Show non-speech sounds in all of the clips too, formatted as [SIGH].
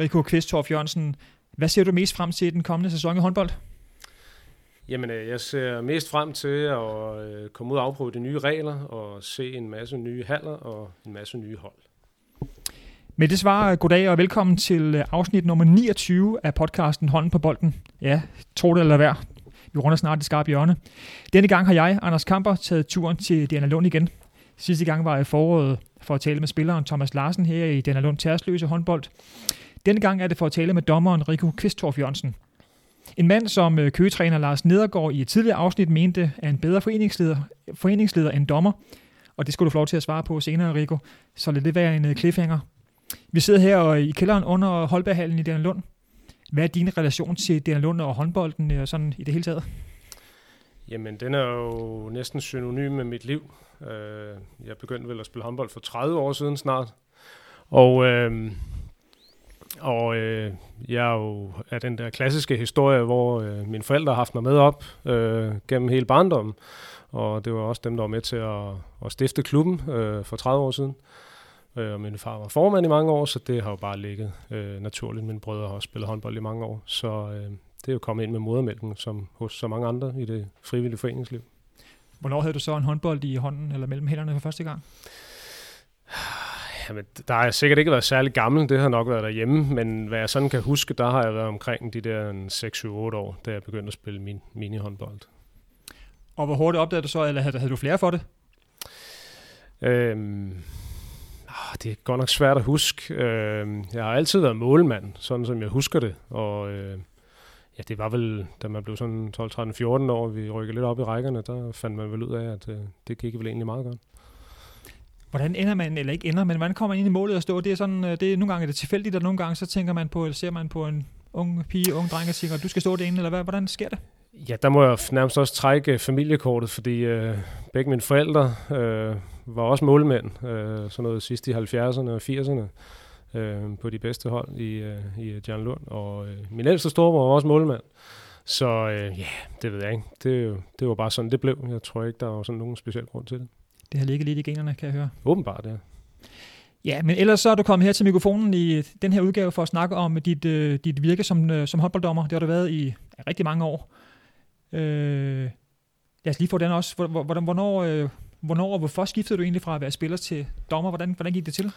Rico Kvisttorff Jørgensen, hvad ser du mest frem til i den kommende sæson i håndbold? Jamen, øh, jeg ser mest frem til at øh, komme ud og afprøve de nye regler og se en masse nye haller og en masse nye hold. Med det svar, goddag og velkommen til øh, afsnit nummer 29 af podcasten Hånden på bolden. Ja, tro det eller hvad. Vi runder snart det skarpe hjørne. Denne gang har jeg, Anders Kamper, taget turen til Diana Lund igen. Sidste gang var jeg foråret for at tale med spilleren Thomas Larsen her i Diana Lund Tærsløse håndbold. Denne gang er det for at tale med dommeren Rico Kvistorf Jørgensen. En mand, som øh, køgetræner Lars Nedergaard i et tidligere afsnit mente er en bedre foreningsleder, foreningsleder end dommer. Og det skulle du få lov til at svare på senere, Rico. Så lad det være en øh, cliffhanger. Vi sidder her øh, i kælderen under Holberghallen i Diana Lund. Hvad er din relation til Diana Lund og håndbolden og sådan i det hele taget? Jamen, den er jo næsten synonym med mit liv. Jeg begyndte vel at spille håndbold for 30 år siden snart. Og øh, og øh, jeg er jo af den der klassiske historie, hvor øh, mine forældre har haft mig med op øh, gennem hele barndommen. Og det var også dem, der var med til at, at stifte klubben øh, for 30 år siden. Øh, og min far var formand i mange år, så det har jo bare ligget øh, naturligt. Mine brødre har også spillet håndbold i mange år, så øh, det er jo kommet ind med modermælken, som hos så mange andre i det frivillige foreningsliv. Hvornår havde du så en håndbold i hånden eller mellem hænderne for første gang? Jamen, der har jeg sikkert ikke været særlig gammel, det har nok været derhjemme, men hvad jeg sådan kan huske, der har jeg været omkring de der 6-7-8 år, da jeg begyndte at spille min mini-håndbold. Og hvor hurtigt opdagede du så, eller havde, havde du flere for det? Øhm, det er godt nok svært at huske. Øhm, jeg har altid været målmand, sådan som jeg husker det, og øh, ja, det var vel, da man blev sådan 12, 13, 14 år, vi rykkede lidt op i rækkerne, der fandt man vel ud af, at øh, det gik vel egentlig meget godt. Hvordan ender man, eller ikke ender, men hvordan kommer man ind i målet og stå? Det er sådan, øh, det er, nogle gange er det tilfældigt, og nogle gange så tænker man på, eller ser man på en ung pige, ung dreng og siger, du skal stå derinde, eller hvad, hvordan sker det? Ja, der må jeg nærmest også trække familiekortet, fordi øh, begge mine forældre øh, var også målmænd, øh, sådan noget sidst i 70'erne og 80'erne øh, på de bedste hold i, øh, i Jan Lund, og øh, min ældste storebror var også målmand. Så øh, ja, yeah, det ved jeg ikke. Det, det var bare sådan, det blev. Jeg tror ikke, der var sådan nogen speciel grund til det. Det har ligget lidt i generne, kan jeg høre. Åbenbart, ja. Ja, men ellers så er du kommet her til mikrofonen i den her udgave for at snakke om dit, uh, dit virke som, uh, som håndbolddommer. Det har du været i ja, rigtig mange år. Uh, lad os lige få den også. Hvordan, hvornår, uh, hvornår og hvorfor skiftede du egentlig fra at være spiller til dommer? Hvordan, hvordan gik det til?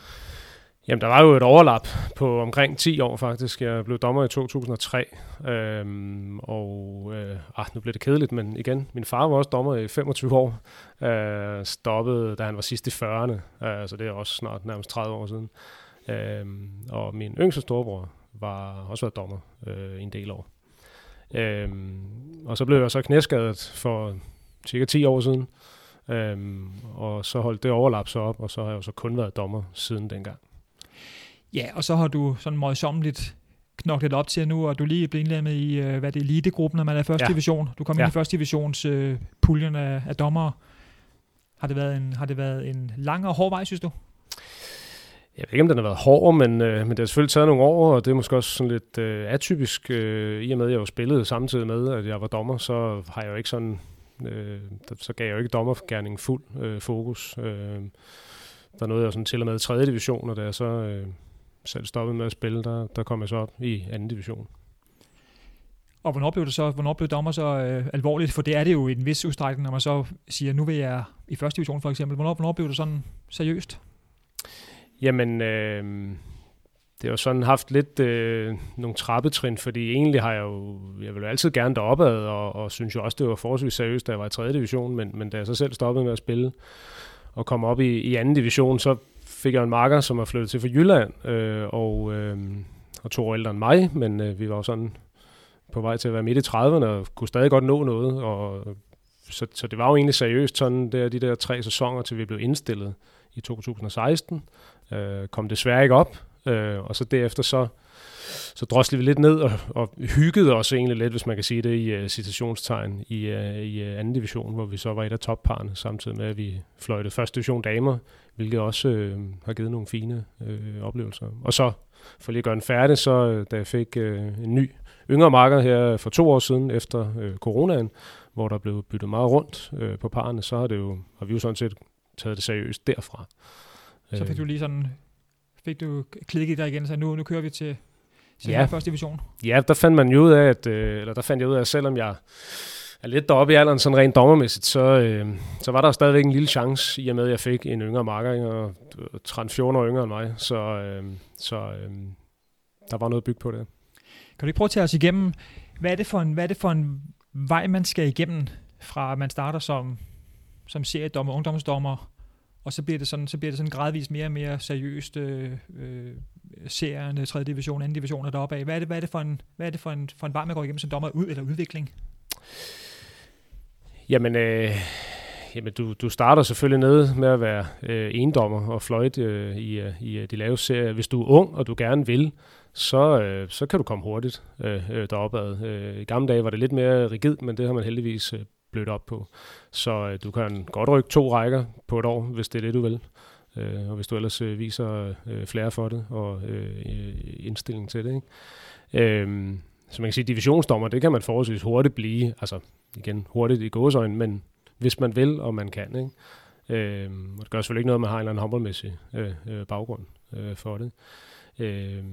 Jamen, der var jo et overlap på omkring 10 år faktisk. Jeg blev dommer i 2003, øhm, og øh, ah, nu blev det kedeligt, men igen, min far var også dommer i 25 år. Øh, stoppede, da han var sidst i 40'erne, øh, så det er også snart nærmest 30 år siden. Øh, og min yngste storebror var også været dommer øh, en del år. Øh, og så blev jeg så knæskadet for cirka 10 år siden, øh, og så holdt det overlap så op, og så har jeg jo så kun været dommer siden dengang. Ja, og så har du sådan møjsommeligt knoklet op til nu, og du lige er blevet indlemmet i, øh, hvad det er, elitegruppen, når man er i første ja. division. Du kom ja. ind i første divisions uh, puljen af, af dommere. Har det, været en, har det været en lang og hård vej, synes du? Jeg ved ikke, om den har været hård, men, øh, men det har selvfølgelig taget nogle år, og det er måske også sådan lidt øh, atypisk, øh, i og med, at jeg jo spillede samtidig med, at jeg var dommer, så har jeg jo ikke sådan, øh, så gav jeg jo ikke dommergærningen fuld øh, fokus. Øh, der nåede jeg sådan til og med 3. division, og da jeg så øh, selv stoppede med at spille, der, der kom jeg så op i anden division. Og hvornår blev det så, hvornår blev dommer så øh, alvorligt? For det er det jo i en vis udstrækning, når man så siger, nu vil jeg i første division for eksempel. Hvornår, hvornår blev det sådan seriøst? Jamen, øh, det har jo sådan haft lidt øh, nogle trappetrin, fordi egentlig har jeg jo, jeg vil jo altid gerne deropad, og, og synes jo også, det var forholdsvis seriøst, da jeg var i 3. division, men, men da jeg så selv stoppede med at spille, og kom op i, i anden division, så fik jeg en marker, som er flyttet til fra Jylland, øh, og, øh, og to år ældre end mig, men øh, vi var jo sådan på vej til at være midt i 30'erne, og kunne stadig godt nå noget, og så, så det var jo egentlig seriøst sådan der, de der tre sæsoner, til vi blev indstillet i 2016. Øh, kom desværre ikke op, øh, og så derefter så så droslede vi lidt ned og, og hyggede os egentlig lidt, hvis man kan sige det i uh, citationstegn, i, uh, i uh, anden division, hvor vi så var et af topparerne, samtidig med, at vi fløjtede første division damer, hvilket også uh, har givet nogle fine uh, oplevelser. Og så, for lige at gøre den færdig, så uh, da jeg fik uh, en ny yngre marker her for to år siden efter uh, coronaen, hvor der blev byttet meget rundt uh, på parerne, så har, det jo, har vi jo sådan set taget det seriøst derfra. Så fik du lige sådan, fik du klikket der igen, så nu, nu kører vi til til Ja. første division? Ja, der fandt man jo ud af, at, øh, eller der fandt jeg ud af, at selvom jeg er lidt deroppe i alderen, sådan rent dommermæssigt, så, øh, så var der stadigvæk en lille chance, i og med, at jeg fik en yngre marker, og 13-14 år yngre end mig, så, øh, så øh, der var noget at bygge på det. Kan du ikke prøve at tage os igennem, hvad er det for en, hvad er det for en vej, man skal igennem, fra man starter som, som seriedommer, ungdomsdommer, og så bliver det sådan, så bliver det sådan gradvist mere og mere seriøst øh, øh, 3. division, 2. division og deroppe af. Hvad er det, hvad er det for en, hvad er det for en, for en vej, man går igennem som dommer ud eller udvikling? Jamen, øh, jamen du, du starter selvfølgelig nede med at være øh, endommer og fløjte øh, i, øh, i øh, de lave serier. Hvis du er ung, og du gerne vil, så, øh, så kan du komme hurtigt øh, øh deropad. Øh, I gamle dage var det lidt mere rigidt, men det har man heldigvis øh, blødt op på. Så øh, du kan godt rykke to rækker på et år, hvis det er det, du vil. Øh, og hvis du ellers øh, viser øh, flere for det og øh, indstilling til det. Ikke? Øh, så man kan sige, divisionsdommer, det kan man forholdsvis hurtigt blive. Altså igen, hurtigt i gåsøjne, men hvis man vil, og man kan. Ikke? Øh, og det gør selvfølgelig ikke noget, at man har en eller anden håndboldmæssig øh, øh, baggrund øh, for det. Øh,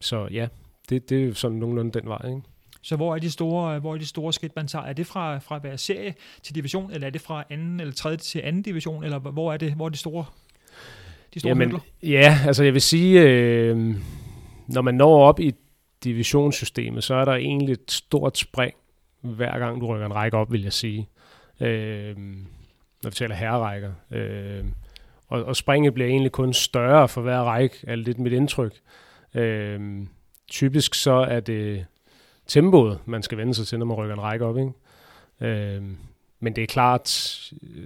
så ja, det, det er sådan nogenlunde den vej. Ikke? Så hvor er de store, hvor er de store skridt, man tager? Er det fra, fra være serie til division, eller er det fra anden eller tredje til anden division, eller hvor er det, hvor er de store, de store Jamen, ja, altså jeg vil sige, øh, når man når op i divisionssystemet, så er der egentlig et stort spring, hver gang du rykker en række op, vil jeg sige. Øh, når vi taler herrerækker. Øh, og, og springet bliver egentlig kun større for hver række, er lidt mit indtryk. Øh, typisk så er det tempoet, man skal vende sig til, når man rykker en række op. Ikke? Øh, men det er klart,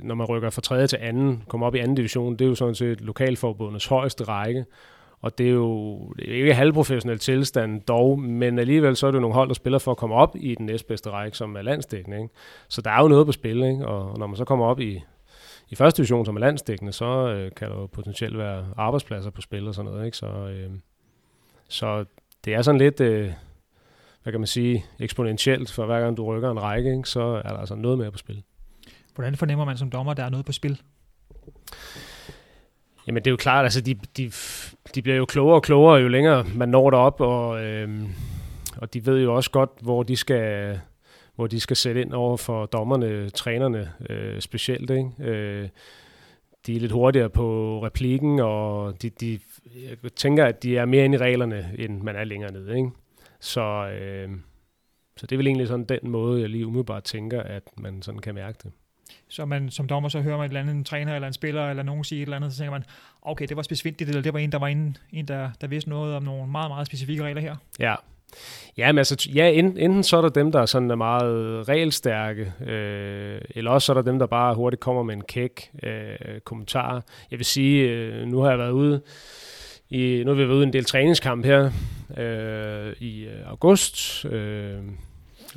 når man rykker fra tredje til anden, kommer op i anden division, det er jo sådan set lokalforbundets højeste række, og det er jo det er ikke halvprofessionel tilstand dog, men alligevel så er det jo nogle hold, der spiller for at komme op i den næstbedste række, som er landsdækkende. Ikke? Så der er jo noget på spil, ikke? Og når man så kommer op i, i første division, som er landsdækkende, så øh, kan der jo potentielt være arbejdspladser på spil og sådan noget. Ikke? Så, øh, så det er sådan lidt, øh, hvad kan man sige, eksponentielt, for hver gang du rykker en række, ikke? så er der altså noget mere på spil. Hvordan fornemmer man som dommer, at der er noget på spil? Jamen det er jo klart, altså de, de, de bliver jo klogere og klogere, jo længere man når derop, og, øhm, og de ved jo også godt, hvor de skal, hvor de skal sætte ind over for dommerne, trænerne øh, specielt. Ikke? Øh, de er lidt hurtigere på replikken, og de, de, jeg tænker, at de er mere inde i reglerne, end man er længere nede. Ikke? Så, øh, så det er vel egentlig sådan den måde, jeg lige umiddelbart tænker, at man sådan kan mærke det. Så man som dommer, så hører man et eller andet en træner eller en spiller, eller nogen sige et eller andet, så tænker man, okay, det var specifikt, eller det var en, der var en, en der, der vidste noget om nogle meget, meget specifikke regler her. Ja, Ja, men altså, ja, enten så er der dem, der sådan er meget øh, regelstærke, øh, eller også så er der dem, der bare hurtigt kommer med en kæk øh, kommentar. Jeg vil sige, øh, nu har jeg været ude i, nu har vi været ude i en del træningskamp her øh, i øh, august, øh,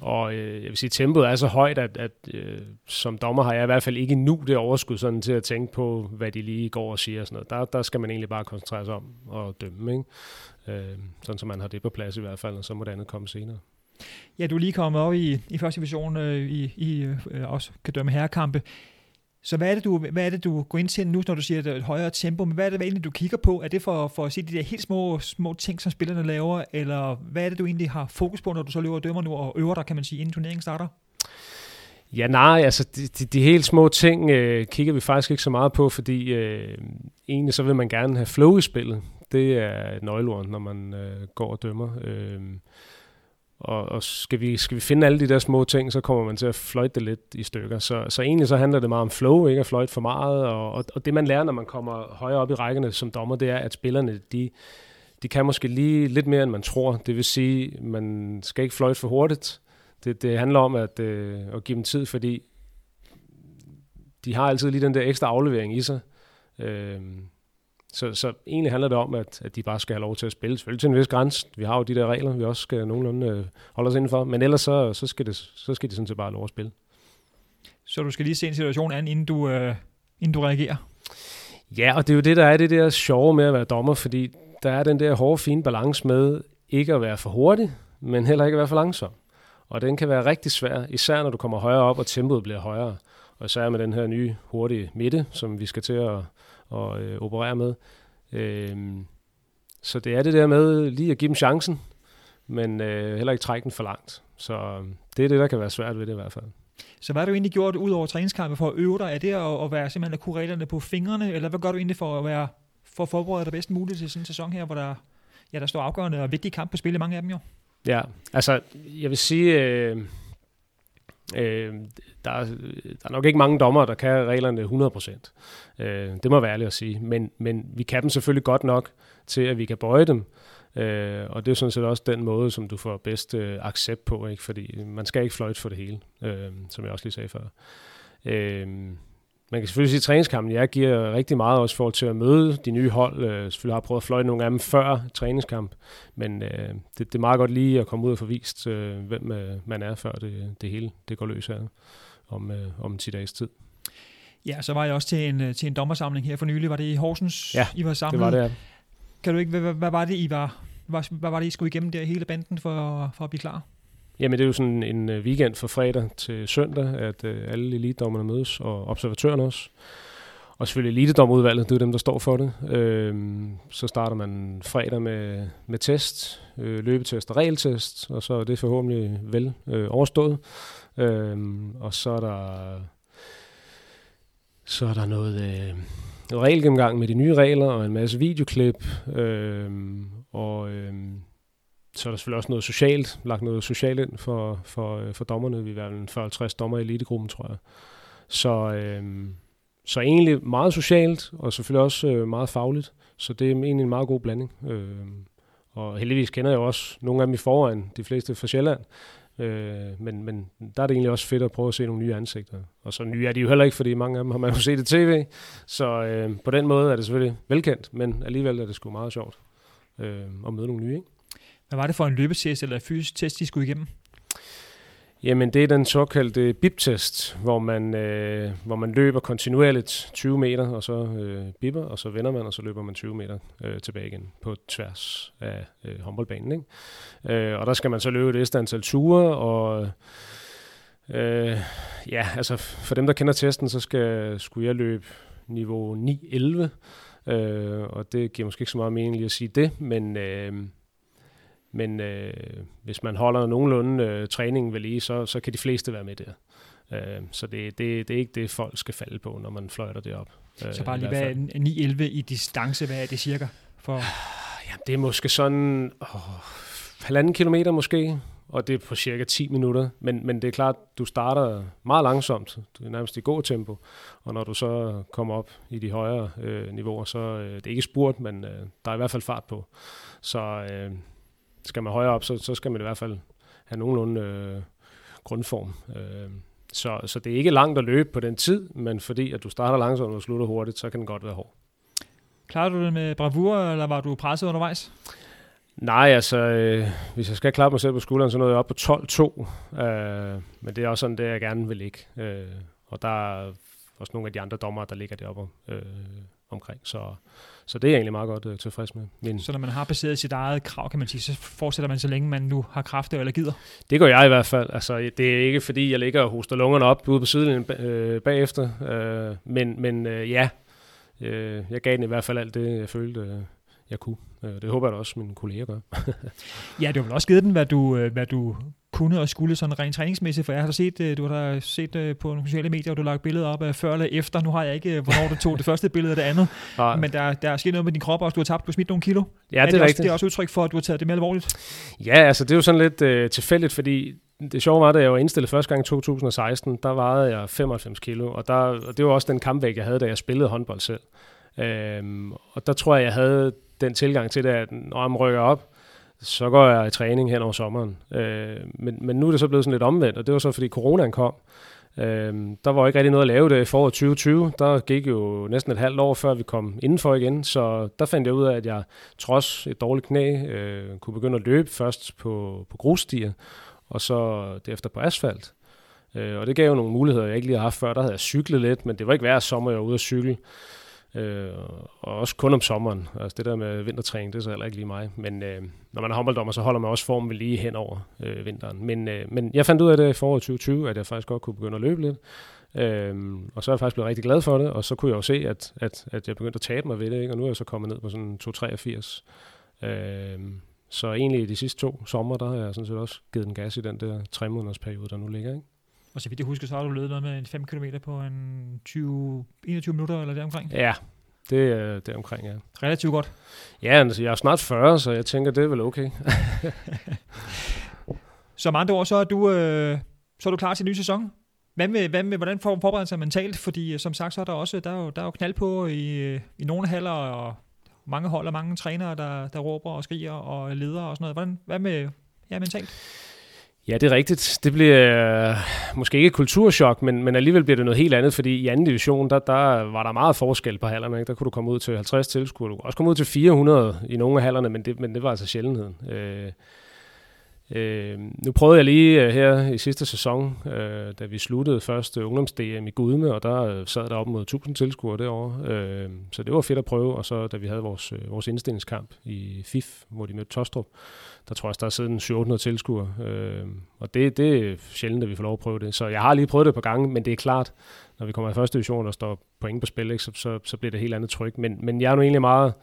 og øh, jeg vil sige, tempoet er så højt, at, at øh, som dommer har jeg i hvert fald ikke nu det overskud sådan til at tænke på, hvad de lige går og siger og sådan noget. Der, der skal man egentlig bare koncentrere sig om at dømme, ikke? Øh, sådan så man har det på plads i hvert fald, og så må det andet komme senere. Ja, du er lige kommet op i, i første division, øh, i, i øh, også kan dømme herrekampe. Så hvad er, det, du, hvad er det, du går ind til nu, når du siger, at det er et højere tempo? Men hvad er det hvad egentlig, du kigger på? Er det for, for at se de der helt små, små ting, som spillerne laver? Eller hvad er det, du egentlig har fokus på, når du så løber og dømmer nu og øver dig, kan man sige, inden turneringen starter? Ja, nej, altså de, de, de helt små ting øh, kigger vi faktisk ikke så meget på, fordi øh, egentlig så vil man gerne have flow i spillet. Det er nøgleordet, når man øh, går og dømmer. Øh, og, og skal, vi, skal vi finde alle de der små ting, så kommer man til at fløjte det lidt i stykker. Så, så egentlig så handler det meget om flow, ikke at fløjte for meget. Og, og, og det man lærer, når man kommer højere op i rækkerne som dommer, det er, at spillerne, de, de kan måske lige lidt mere, end man tror. Det vil sige, man skal ikke fløjte for hurtigt. Det, det handler om at, øh, at give dem tid, fordi de har altid lige den der ekstra aflevering i sig. Øh, så, så egentlig handler det om, at, at de bare skal have lov til at spille. Selvfølgelig til en vis grænse. Vi har jo de der regler, vi også skal nogenlunde øh, holde os indenfor. Men ellers så, så, skal det, så skal de sådan set bare have lov at spille. Så du skal lige se en situation an, inden du, øh, inden du reagerer? Ja, og det er jo det, der er det der sjove med at være dommer, fordi der er den der hårde, fine balance med ikke at være for hurtig, men heller ikke at være for langsom. Og den kan være rigtig svær, især når du kommer højere op, og tempoet bliver højere. Og især med den her nye hurtige midte, som vi skal til at, at øh, operere med. Øhm, så det er det der med lige at give dem chancen, men øh, heller ikke trække den for langt. Så øh, det er det, der kan være svært ved det i hvert fald. Så hvad har du egentlig gjort ud over træningskampe for at øve dig? Er det at, at være simpelthen at kunne reglerne på fingrene, eller hvad gør du egentlig for at være for at forberede dig bedst muligt til sådan en sæson her, hvor der, ja, der står afgørende og vigtige kampe på spil i mange af dem jo? Ja, altså jeg vil sige, øh, øh, der, er, der er nok ikke mange dommer, der kan reglerne 100%. Øh, det må være ærligt at sige. Men, men vi kan dem selvfølgelig godt nok til, at vi kan bøje dem. Øh, og det er sådan set også den måde, som du får bedst øh, accept på, ikke? fordi man skal ikke fløjte for det hele, øh, som jeg også lige sagde før. Øh, man kan selvfølgelig sige, at træningskampen jeg giver rigtig meget også for til at møde de nye hold. Øh, selvfølgelig har jeg prøvet at fløjte nogle af dem før træningskamp, men øh, det, det er meget godt lige at komme ud og få vist, øh, hvem øh, man er, før det, det hele det går løs her om, øh, om 10 dages tid. Ja, så var jeg også til en, til en dommersamling her for nylig. Var det i Horsens, ja, I var samlet? det var det, ja. Kan du ikke, hvad, hvad, var det, I var, hvad, hvad var det, I skulle igennem der hele banden for, for at blive klar? Jamen det er jo sådan en øh, weekend fra fredag til søndag, at øh, alle elitedommerne mødes, og observatørerne også. Og selvfølgelig elitedommerudvalget, det er dem, der står for det. Øh, så starter man fredag med, med test, øh, løbetest og regeltest, og så er det forhåbentlig vel øh, overstået. Øh, og så er der, så er der noget, øh, noget regelgennemgang med de nye regler, og en masse videoklip, øh, og... Øh, så er der selvfølgelig også noget socialt, lagt noget socialt ind for, for, øh, for dommerne. Vi er vel 40-50 dommer i elitegruppen, tror jeg. Så, øh, så egentlig meget socialt, og selvfølgelig også øh, meget fagligt. Så det er egentlig en meget god blanding. Øh, og heldigvis kender jeg også nogle af dem i forvejen, de fleste fra Sjælland. Øh, men, men der er det egentlig også fedt at prøve at se nogle nye ansigter. Og så nye er de jo heller ikke, fordi mange af dem har man jo set i tv. Så øh, på den måde er det selvfølgelig velkendt, men alligevel er det sgu meget sjovt øh, at møde nogle nye. Ikke? Hvad var det for en løbetest eller fysisk test, de skulle igennem? Jamen, det er den såkaldte BIP-test, hvor man, øh, hvor man løber kontinuerligt 20 meter, og så øh, bipper, og så vender man, og så løber man 20 meter øh, tilbage igen på tværs af øh, håndboldbanen. Ikke? Øh, og der skal man så løbe et antal ture, og øh, ja, altså for dem, der kender testen, så skal, skulle jeg løbe niveau 9-11, øh, og det giver måske ikke så meget mening lige at sige det, men... Øh, men øh, hvis man holder nogenlunde øh, træningen ved lige, så, så kan de fleste være med der. Øh, så det, det, det er ikke det, folk skal falde på, når man fløjter det op. Øh, så bare lige, hvad er 9-11 i distance? Hvad er det cirka? For? Ja, det er måske sådan åh, halvanden kilometer måske, og det er på cirka 10 minutter. Men, men det er klart, du starter meget langsomt. Du er nærmest i god tempo. Og når du så kommer op i de højere øh, niveauer, så øh, det er ikke spurt, men øh, der er i hvert fald fart på. Så øh, skal man højere op, så, så skal man i hvert fald have nogenlunde øh, grundform. Øh, så, så det er ikke langt at løbe på den tid, men fordi at du starter langsomt og slutter hurtigt, så kan den godt være hård. Klarede du det med bravur, eller var du presset undervejs? Nej, altså, øh, hvis jeg skal klappe mig selv på skulderen, så nåede jeg op på 12-2. Øh, men det er også sådan, det jeg gerne vil ligge. Øh, og der er også nogle af de andre dommer, der ligger deroppe øh, omkring. Så, så det er jeg egentlig meget godt øh, tilfreds med. Men, så når man har baseret sit eget krav, kan man sige, så fortsætter man så længe man nu har kræfter eller gider? Det gør jeg i hvert fald. Altså, det er ikke fordi, jeg ligger og hoster lungerne op ude på siden øh, bagefter. Øh, men men øh, ja, øh, jeg gav den i hvert fald alt det, jeg følte, øh, jeg kunne. Øh, det håber jeg da også, mine kolleger gør. [LAUGHS] ja, det har vel også givet den, hvad du, øh, hvad du kunne og skulle sådan rent træningsmæssigt, for jeg har set, øh, du har set øh, på nogle sociale medier, og du har lagt billeder op af før eller efter. Nu har jeg ikke, hvornår du tog det første billede og det andet, Nej. men der, der er sket noget med din krop også. Du har tabt, du har smidt nogle kilo. Ja, det er, er det rigtigt. Også, det er også udtryk for, at du har taget det mere alvorligt. Ja, altså det er jo sådan lidt øh, tilfældigt, fordi det sjove var, da jeg var indstillet første gang i 2016, der vejede jeg 95 kilo, og, der, og det var også den kampvægt, jeg havde, da jeg spillede håndbold selv. Øhm, og der tror jeg, jeg havde den tilgang til det, at når jeg rykker op, så går jeg i træning hen over sommeren. Øh, men, men nu er det så blevet sådan lidt omvendt, og det var så, fordi coronaen kom. Øh, der var ikke rigtig noget at lave det i foråret 2020. Der gik jo næsten et halvt år, før vi kom indenfor igen. Så der fandt jeg ud af, at jeg trods et dårligt knæ øh, kunne begynde at løbe først på, på grusstier, og så derefter på asfalt. Øh, og det gav jo nogle muligheder, jeg ikke lige har haft før. Der havde jeg cyklet lidt, men det var ikke hver sommer, jeg var ude at cykle. Øh, og også kun om sommeren. Altså det der med vintertræning, det er så heller ikke lige mig. Men øh, når man er håndbolddommer, så holder man også formen lige hen over øh, vinteren. Men, øh, men jeg fandt ud af det i foråret 2020, at jeg faktisk godt kunne begynde at løbe lidt. Øh, og så er jeg faktisk blevet rigtig glad for det, og så kunne jeg jo se, at, at, at jeg begyndte at tabe mig ved det, ikke? og nu er jeg så kommet ned på sådan 283. Øh, så egentlig de sidste to sommer, der har jeg sådan set også givet den gas i den der tre måneders periode, der nu ligger. Ikke? Og så vidt jeg husker, så har du løbet noget med en 5 km på en 20, 21 minutter eller deromkring? Ja, det er det omkring, ja. Relativt godt? Ja, altså, jeg er snart 40, så jeg tænker, det er vel okay. [LAUGHS] så med andre ord, så er du, øh, så er du klar til en ny sæson? Hvad med, hvad med hvordan får man forberedt sig mentalt? Fordi øh, som sagt, så er der også der er jo, der er jo knald på i, i nogle haller, og mange hold og mange trænere, der, der råber og skriger og ledere og sådan noget. Hvordan, hvad med ja, mentalt? Ja, det er rigtigt. Det bliver øh, måske ikke et kulturschok, men, men alligevel bliver det noget helt andet, fordi i anden division, der, der var der meget forskel på hallerne. Ikke? Der kunne du komme ud til 50 tilskuere, du kunne også komme ud til 400 i nogle af hallerne, men det, men det var altså sjældenheden. Øh, Øh, nu prøvede jeg lige uh, her i sidste sæson, uh, da vi sluttede første ungdoms-DM i Gudme, og der uh, sad der op mod 1000 tilskuere derovre. Uh, så det var fedt at prøve, og så da vi havde vores, uh, vores indstillingskamp i FIF, hvor de mødte Tostrup, der tror jeg, der er siden 700 tilskuere. Uh, og det, det er sjældent, at vi får lov at prøve det. Så jeg har lige prøvet det på gange, men det er klart, når vi kommer i første division, og står point på spil, ikke, så, så, så bliver det helt andet tryk. Men, men jeg er nu egentlig meget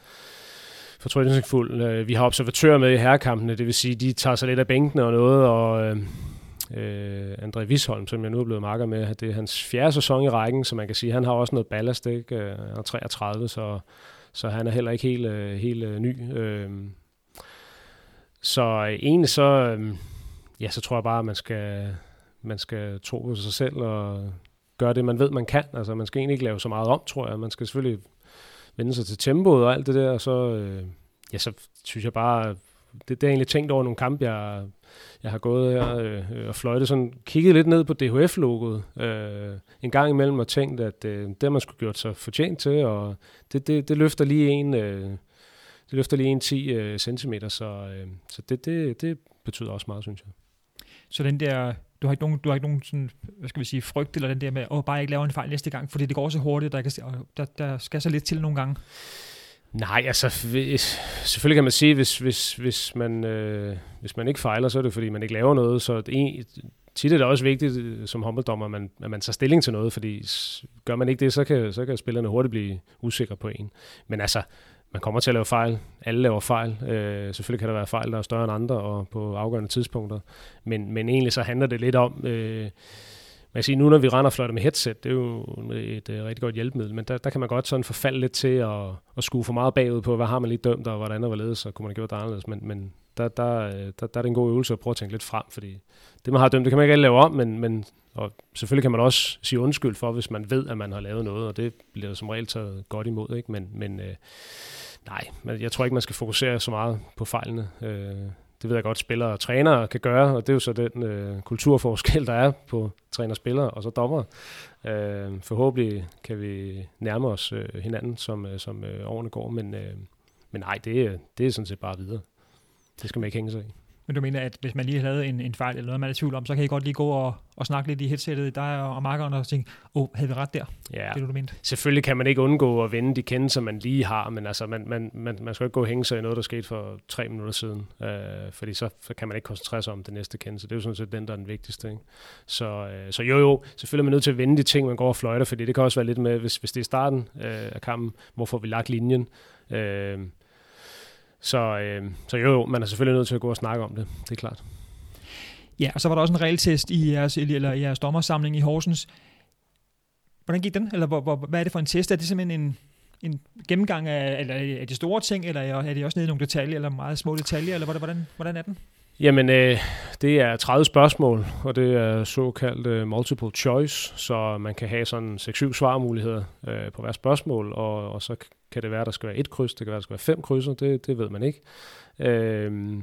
fortrydningsfuld. Øh, vi har observatører med i herrekampene, det vil sige, de tager sig lidt af bænkene og noget, og øh, øh André Visholm, som jeg nu er blevet marker med, det er hans fjerde sæson i rækken, så man kan sige, han har også noget ballast, ikke? Øh, han er 33, så, så han er heller ikke helt, helt ny. Så egentlig så, ja, så tror jeg bare, at man skal, man skal tro på sig selv og gøre det, man ved, man kan. Altså, man skal egentlig ikke lave så meget om, tror jeg. Man skal selvfølgelig vende sig til tempoet og alt det der, og så, øh, ja, så synes jeg bare, det, det er egentlig tænkt over nogle kampe, jeg, jeg har gået her øh, og fløjtet sådan, kigget lidt ned på DHF-logoet øh, en gang imellem og tænkt, at øh, det man skulle gjort sig fortjent til, og det, det, det løfter lige en, øh, det løfter lige en 10 øh, cm, så, øh, så det, det, det betyder også meget, synes jeg. Så den der du har ikke nogen, du har ikke nogen sådan, hvad skal vi sige, frygt, eller den der med, oh bare ikke lave en fejl næste gang, fordi det går så hurtigt, der, kan, der, der skal så lidt til nogle gange. Nej, altså hvis, selvfølgelig kan man sige, hvis, hvis, hvis, man, øh, hvis man ikke fejler, så er det fordi, man ikke laver noget. Så det, tit er det også vigtigt øh, som håndbolddommer, at man, at man tager stilling til noget, fordi gør man ikke det, så kan, så kan spillerne hurtigt blive usikre på en. Men altså, man kommer til at lave fejl. Alle laver fejl. Øh, selvfølgelig kan der være fejl, der er større end andre og på afgørende tidspunkter. Men, men egentlig så handler det lidt om, øh, man kan sige, nu når vi render fløjter med headset, det er jo et, et, et rigtig godt hjælpemiddel, men der, der kan man godt sådan forfalde lidt til at, at skue for meget bagud på, hvad har man lige dømt, og hvordan og hvorledes, så kunne man have gjort det anderledes. Men, men der, der, øh, der, der er det en god øvelse at prøve at tænke lidt frem, fordi det, man har dømt, det kan man ikke alle lave om, men, men og selvfølgelig kan man også sige undskyld for, hvis man ved, at man har lavet noget, og det bliver som regel taget godt imod. Ikke? Men, men øh, nej, men jeg tror ikke, man skal fokusere så meget på fejlene. Øh, det ved jeg godt, spillere og trænere kan gøre, og det er jo så den øh, kulturforskel, der er på træner-spillere og så dommer. Øh, forhåbentlig kan vi nærme os øh, hinanden, som, øh, som øh, årene går, men, øh, men nej, det, øh, det er sådan set bare videre. Det skal man ikke hænge sig i. Men du mener, at hvis man lige havde en, en fejl eller noget, man er i tvivl om, så kan I godt lige gå og, og snakke lidt i headsettet, dig og, og markeren, og tænke, åh, oh, havde vi ret der? Ja, det du mente. selvfølgelig kan man ikke undgå at vende de kendelser, man lige har, men altså, man, man, man, man skal ikke gå og hænge sig i noget, der skete for tre minutter siden, øh, fordi så, så kan man ikke koncentrere sig om det næste kendelse. Det er jo sådan set den, der er den vigtigste. Ikke? Så, øh, så jo, jo, selvfølgelig er man nødt til at vende de ting, man går og fløjter, fordi det kan også være lidt med, hvis, hvis det er starten øh, af kampen, hvorfor vi lagt linjen, øh, så, øh, så jo, jo, man er selvfølgelig nødt til at gå og snakke om det, det er klart. Ja, og så var der også en regeltest i jeres, eller i jeres dommersamling i Horsens. Hvordan gik den? Eller hvor, hvor, hvad er det for en test? Er det simpelthen en, en gennemgang af, eller er det store ting, eller er det også nede i nogle detaljer, eller meget små detaljer, eller hvordan, hvordan er den? Jamen, øh, det er 30 spørgsmål, og det er såkaldt øh, multiple choice, så man kan have sådan 6-7 svarmuligheder øh, på hver spørgsmål, og, og så kan det være, der skal være et kryds, det kan være, der skal være fem krydser, det, det ved man ikke. Øh,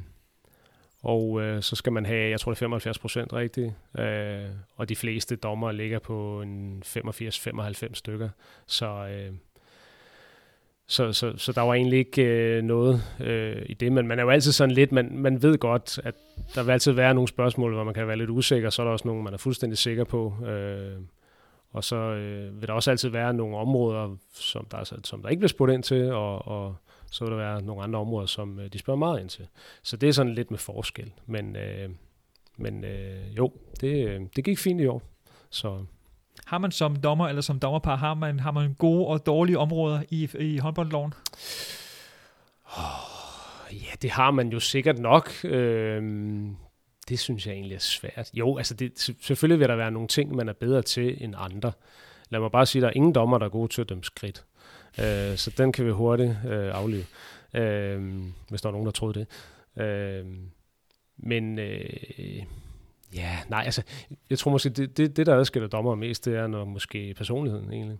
og øh, så skal man have, jeg tror det er 75 procent rigtigt, øh, og de fleste dommer ligger på en 85-95 stykker, så... Øh, så, så, så der var egentlig ikke øh, noget øh, i det, men man er jo altid sådan lidt, man, man ved godt, at der vil altid være nogle spørgsmål, hvor man kan være lidt usikker, så er der også nogle, man er fuldstændig sikker på. Øh, og så øh, vil der også altid være nogle områder, som der, som der ikke bliver spurgt ind til, og, og så vil der være nogle andre områder, som øh, de spørger meget ind til. Så det er sådan lidt med forskel. Men, øh, men øh, jo, det, øh, det gik fint i år. Så har man som dommer eller som dommerpar, har man, har man gode og dårlige områder i, i håndboldloven? Oh, Ja, det har man jo sikkert nok. Øhm, det synes jeg egentlig er svært. Jo, altså det, selvfølgelig vil der være nogle ting, man er bedre til end andre. Lad mig bare sige, at der er ingen dommer, der er gode til at dømme skridt. Øh, så den kan vi hurtigt øh, aflive, øh, hvis der er nogen, der troede det. Øh, men øh, ja, nej, altså, jeg tror måske, det, det, det der adskiller dommer mest, det er når måske personligheden egentlig.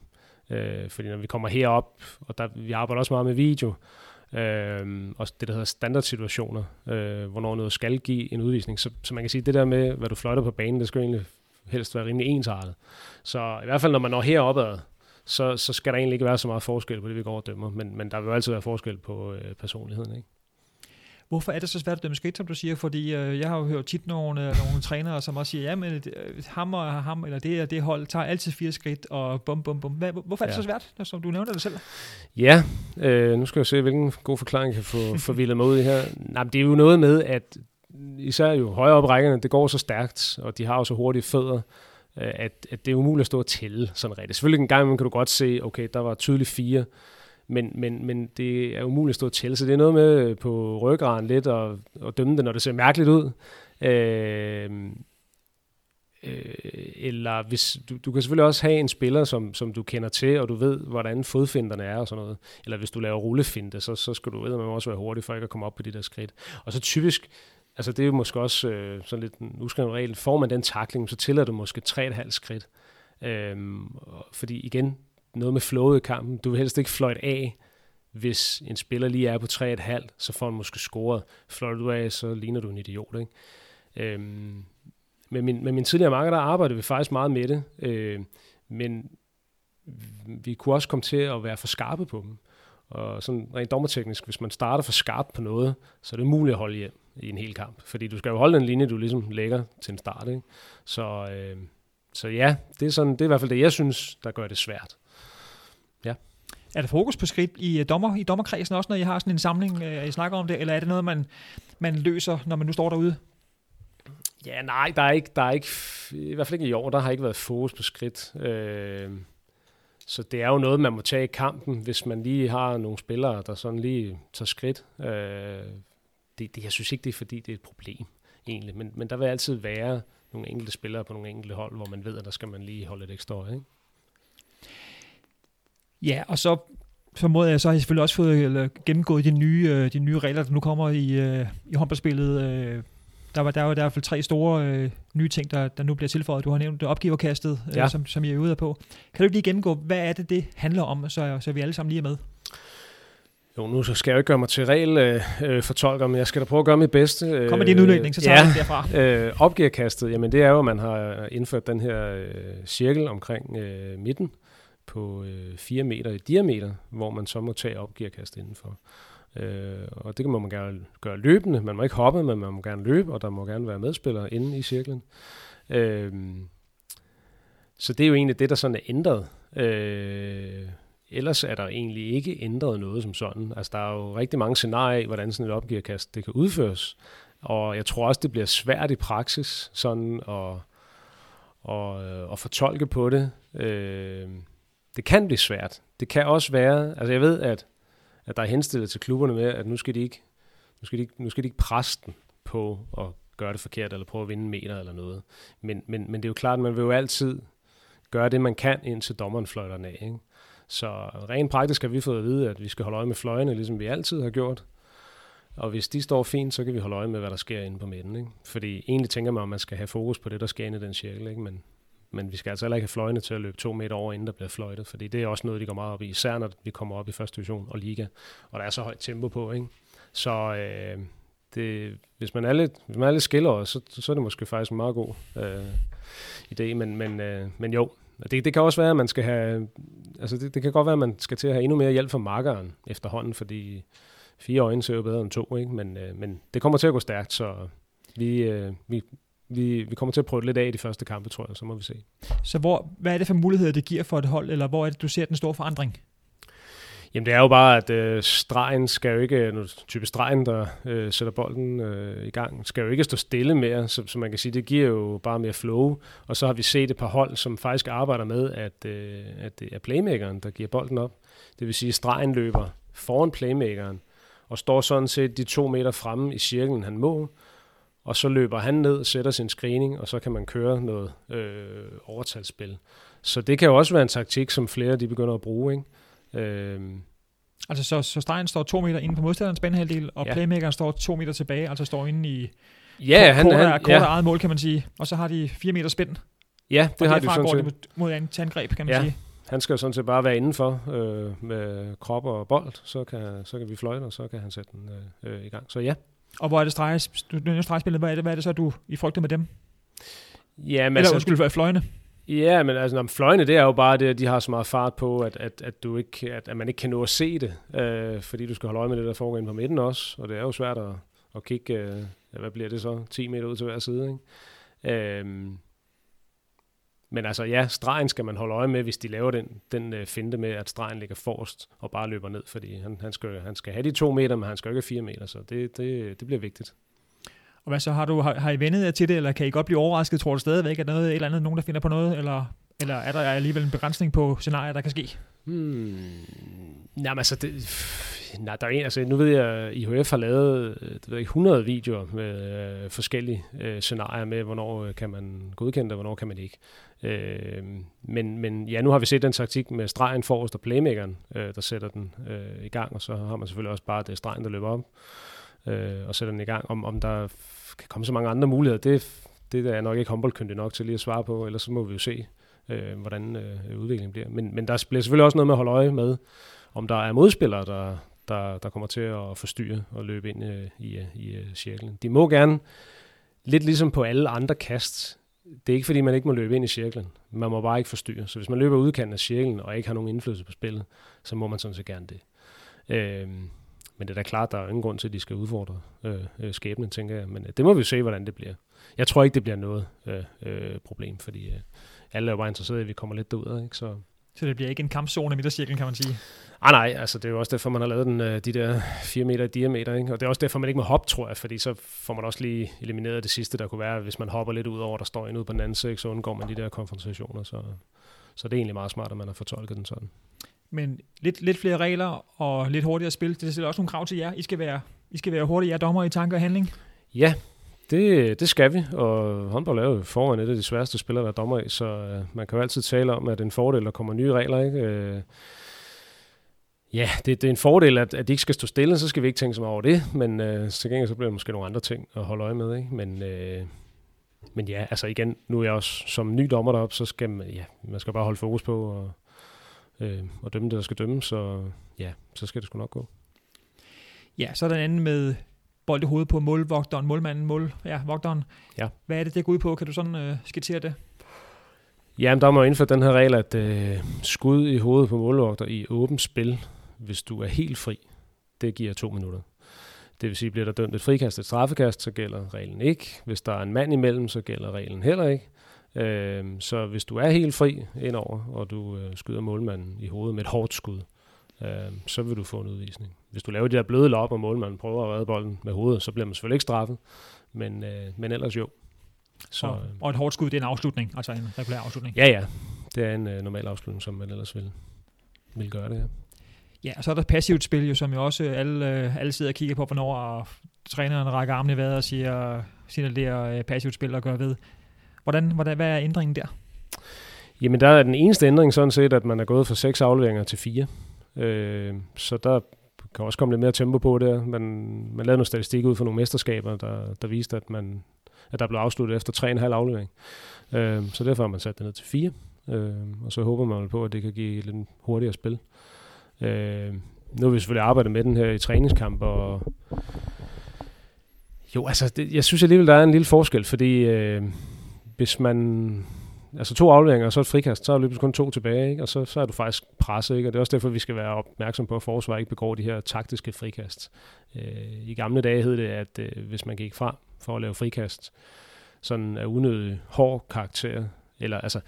Øh, fordi når vi kommer herop, og der, vi arbejder også meget med video, øh, og det, der hedder standardsituationer, øh, hvornår noget skal give en udvisning. Så, så man kan sige, det der med, hvad du fløjter på banen, det skal egentlig helst være rimelig ensartet. Så i hvert fald, når man når heropad, så, så skal der egentlig ikke være så meget forskel på det, vi går og dømmer. Men, men der vil jo altid være forskel på øh, personligheden. Ikke? Hvorfor er det så svært at dømme skridt, som du siger? Fordi øh, jeg har jo hørt tit nogle, øh, nogle trænere, som også siger, ja, men øh, ham og ham, eller det og det hold, tager altid fire skridt, og bum, bum, bum. Hvad, hvorfor er det ja. så svært, som du nævner det selv? Ja, øh, nu skal jeg se, hvilken god forklaring jeg kan få [LAUGHS] forvildet mig ud i her. Nej, det er jo noget med, at især jo højere op rækkerne, det går så stærkt, og de har jo så hurtige fødder, øh, at, at det er umuligt at stå og tælle sådan rigtigt. Selvfølgelig en gang kan du godt se, okay, der var tydeligt fire, men, men, men det er umuligt at stå til, så det er noget med øh, på ryggraden lidt og, og dømme det, når det ser mærkeligt ud. Øh, øh, eller hvis du, du kan selvfølgelig også have en spiller, som, som du kender til, og du ved, hvordan fodfinderne er og sådan noget. Eller hvis du laver rullefinte, så, så skal du ved, at man også være hurtig for ikke at komme op på de der skridt. Og så typisk, altså det er jo måske også øh, sådan lidt en uskrevet regel, får man den takling, så tillader du måske 3,5 skridt. Øhm, fordi igen, noget med flowet i kampen. Du vil helst ikke fløjte af, hvis en spiller lige er på 3,5, så får han måske scoret. Fløjter du af, så ligner du en idiot. Ikke? Øhm, med, min, med min tidligere marker, der arbejdede vi faktisk meget med det, øh, men vi kunne også komme til at være for skarpe på dem. Og sådan rent dommerteknisk, hvis man starter for skarpt på noget, så er det umuligt at holde hjem i en hel kamp. Fordi du skal jo holde den linje, du ligesom lægger til en start. Ikke? Så, øh, så ja, det er, sådan, det er i hvert fald det, jeg synes, der gør det svært. Ja. Er der fokus på skridt i, øh, dommer, i dommerkredsen også, når I har sådan en samling, øh, I snakker om det, eller er det noget, man, man løser, når man nu står derude? Ja, nej, der er ikke, der er ikke, i hvert fald ikke i år, der har ikke været fokus på skridt. Øh, så det er jo noget, man må tage i kampen, hvis man lige har nogle spillere, der sådan lige tager skridt. Øh, det, det, jeg synes ikke, det er fordi, det er et problem egentlig, men, men der vil altid være nogle enkelte spillere på nogle enkelte hold, hvor man ved, at der skal man lige holde et ekstra øje. Ikke? Ja, og så formoder jeg, så har jeg selvfølgelig også fået gennemgået de nye, øh, de nye regler, der nu kommer i, øh, i håndboldspillet. Øh, der var der var i hvert fald tre store øh, nye ting, der, der nu bliver tilføjet. Du har nævnt opgiverkastet, øh, ja. som, som I er ude på. Kan du lige gennemgå, hvad er det, det handler om, så, så vi alle sammen lige er med? Jo, nu skal jeg jo ikke gøre mig til regelfortolker, øh, men jeg skal da prøve at gøre mit bedste. Kom med din udlægning, så tager ja, vi derfra. Øh, opgiverkastet, jamen det er jo, at man har indført den her øh, cirkel omkring øh, midten, på øh, 4 meter i diameter, hvor man så må tage opgearkast indenfor. Øh, og det kan man gerne gøre løbende. Man må ikke hoppe, men man må gerne løbe, og der må gerne være medspillere inde i cirklen. Øh, så det er jo egentlig det, der sådan er ændret. Øh, ellers er der egentlig ikke ændret noget som sådan. Altså, der er jo rigtig mange scenarier af, hvordan sådan et opgearkast det kan udføres. Og jeg tror også, det bliver svært i praksis sådan at, at, at fortolke på det. Øh, det kan blive svært. Det kan også være, altså jeg ved, at, at der er henstillet til klubberne med, at nu skal de ikke, nu skal de ikke, nu skal de ikke presse den på at gøre det forkert, eller prøve at vinde meter eller noget. Men, men, men det er jo klart, at man vil jo altid gøre det, man kan, indtil dommeren fløjter af. Ikke? Så rent praktisk har vi fået at vide, at vi skal holde øje med fløjene, ligesom vi altid har gjort. Og hvis de står fint, så kan vi holde øje med, hvad der sker inde på midten. Ikke? Fordi egentlig tænker man, at man skal have fokus på det, der sker inde i den cirkel. Ikke? Men, men vi skal altså heller ikke have fløjene til at løbe to meter over, inden der bliver fløjtet, fordi det er også noget, de går meget op i, især når vi kommer op i første division og liga, og der er så højt tempo på, ikke? Så øh, det, hvis man er lidt, hvis man er lidt skiller, så, så er det måske faktisk en meget god øh, idé, men, men, øh, men jo, det, det kan også være, at man skal have, altså det, det kan godt være, at man skal til at have endnu mere hjælp fra makkeren efterhånden, fordi fire øjne ser jo bedre end to, ikke? Men, øh, men det kommer til at gå stærkt, så vi, øh, vi, vi, vi kommer til at prøve det lidt af i de første kampe, tror jeg, så må vi se. Så hvor, hvad er det for muligheder, det giver for et hold, eller hvor er det, du ser den store forandring? Jamen det er jo bare, at øh, stregen skal jo ikke, nu typisk stregen, der øh, sætter bolden øh, i gang, skal jo ikke stå stille mere, så, så man kan sige, det giver jo bare mere flow. Og så har vi set et par hold, som faktisk arbejder med, at, øh, at det er playmakeren, der giver bolden op. Det vil sige, at stregen løber foran playmakeren, og står sådan set de to meter fremme i cirklen, han må, og så løber han ned, sætter sin screening, og så kan man køre noget øh, overtalsspil. Så det kan jo også være en taktik, som flere de begynder at bruge. Ikke? Øh, Altså, så, så stregen står to meter inde på modstanderens banehalvdel, og Ja. playmakeren står to meter tilbage, altså står inde i ja, kort, han, kort, han, kort ja, eget mål, kan man sige. Og så har de fire meter spænd, ja, det og har de går sådan det set. mod an- til angreb, kan man Ja. sige. Han skal sådan set bare være indenfor øh, med krop og bold, så kan, så kan vi fløjte, og så kan han sætte den øh, øh, i gang. Så ja. Og hvor er det stregspillet, hvad er det, hvad er det så, du i frygter med dem? Ja, men Eller altså, undskyld, fløjene. Ja, men altså, når fløjene, det er jo bare det, at de har så meget fart på, at, at, at, du ikke, at, at man ikke kan nå at se det, øh, fordi du skal holde øje med det, der foregår inde på midten også, og det er jo svært at, at kigge, øh, hvad bliver det så, 10 meter ud til hver side, ikke? Øhm, men altså ja, stregen skal man holde øje med, hvis de laver den, den øh, finte med, at stregen ligger forrest og bare løber ned, fordi han, han, skal, han skal have de to meter, men han skal ikke have fire meter, så det, det, det bliver vigtigt. Og hvad så, har, du, har, har I vendet jer til det, eller kan I godt blive overrasket, tror du stadigvæk, at noget, et eller andet, nogen der finder på noget, eller, eller er der alligevel en begrænsning på scenarier, der kan ske? Hmm. Jamen altså, det, nej, der er en, altså, nu ved jeg, at IHF har lavet øh, det ved jeg, ikke, 100 videoer med øh, forskellige øh, scenarier med, hvornår øh, kan man godkende det, og hvornår kan man ikke. Øh, men, men ja, nu har vi set den taktik med stregen forrest og playmakeren, øh, der sætter den øh, i gang, og så har man selvfølgelig også bare det stregen, der løber op øh, og sætter den i gang. Om, om der kan komme så mange andre muligheder, det, det er jeg nok ikke håndboldkyndig nok til lige at svare på, ellers så må vi jo se, øh, hvordan øh, udviklingen bliver. Men, men der bliver selvfølgelig også noget med at holde øje med, om der er modspillere, der, der, der kommer til at forstyrre og løbe ind øh, i, i øh, cirklen. De må gerne, lidt ligesom på alle andre kast, det er ikke fordi, man ikke må løbe ind i cirklen. Man må bare ikke forstyrre. Så hvis man løber udkanten af cirklen og ikke har nogen indflydelse på spillet, så må man sådan set gerne det. Øh, men det er da klart, der er ingen grund til, at de skal udfordre øh, øh, skæbnen, tænker jeg. Men øh, det må vi jo se, hvordan det bliver. Jeg tror ikke, det bliver noget øh, øh, problem, fordi øh, alle er jo bare interesserede i, at vi kommer lidt derud. Ikke? Så, så det bliver ikke en kampzone i midtercirklen, kan man sige. Ah, nej, altså det er jo også derfor, man har lavet den, øh, de der 4 meter i diameter, ikke? og det er også derfor, man ikke må hoppe, tror jeg, fordi så får man også lige elimineret det sidste, der kunne være, hvis man hopper lidt ud over, der står en ude på den anden side, så undgår man de der konfrontationer, så, så det er egentlig meget smart, at man har fortolket den sådan. Men lidt, lidt flere regler og lidt hurtigere spil, det stiller også nogle krav til jer. I skal være, I skal være hurtige, jer dommer i tanke og handling. Ja, det, det skal vi, og håndbold er jo foran et af de sværeste spillere, der er dommer i, så øh, man kan jo altid tale om, at det er en fordel, der kommer nye regler, ikke? Øh, Ja, det, det er en fordel, at, at de ikke skal stå stille, så skal vi ikke tænke så meget over det, men øh, til gengæld så bliver det måske nogle andre ting at holde øje med, ikke? Men, øh, men ja, altså igen, nu er jeg også som ny dommer deroppe, så skal man, ja, man skal bare holde fokus på og, øh, og dømme det, der skal dømme, så ja, så skal det sgu nok gå. Ja, så er der en anden med bold i hovedet på målvogteren, målmanden, mål, ja, vogteren. Ja. Hvad er det, det går ud på? Kan du sådan øh, skitsere det? Ja, men der må indføre den her regel, at øh, skud i hovedet på målvogter i åbent spil, hvis du er helt fri, det giver to minutter. Det vil sige, bliver der dømt et frikast, et straffekast, så gælder reglen ikke. Hvis der er en mand imellem, så gælder reglen heller ikke. Øh, så hvis du er helt fri indover, og du øh, skyder målmanden i hovedet med et hårdt skud, øh, så vil du få en udvisning. Hvis du laver de der bløde lop, og målmanden prøver at redde bolden med hovedet, så bliver man selvfølgelig ikke straffet, men, øh, men ellers jo. Så, og, og et hårdt skud, det er en afslutning, altså en regulær afslutning. Ja, ja. Det er en øh, normal afslutning, som man ellers vil, vil gøre det, ja. Ja, og så er der passivt spil, jo, som jo også alle, øh, alle sidder og kigger på, hvornår og træneren rækker armene i vejret og siger, signalerer øh, passivt spil og gør ved. Hvordan, hvordan, hvad er ændringen der? Jamen, der er den eneste ændring sådan set, at man er gået fra seks afleveringer til fire. Øh, så der kan også komme lidt mere tempo på der. Man, man lavede nogle statistik ud for nogle mesterskaber, der, der viste, at, man, at der blev afsluttet efter tre og en halv aflevering. Øh, så derfor har man sat det ned til fire. Øh, og så håber man på, at det kan give lidt hurtigere spil. Øh, nu har vi selvfølgelig arbejdet med den her i træningskamp, og jo, altså, det, jeg synes alligevel, der er en lille forskel, fordi øh, hvis man altså to afleveringer og så et frikast, så er løbet kun to tilbage, ikke? og så, så er du faktisk presset, ikke? og det er også derfor, vi skal være opmærksom på, at forsvar ikke begår de her taktiske frikast. Øh, I gamle dage hed det, at øh, hvis man gik frem for at lave frikast, sådan af unødig hård karakter, eller altså,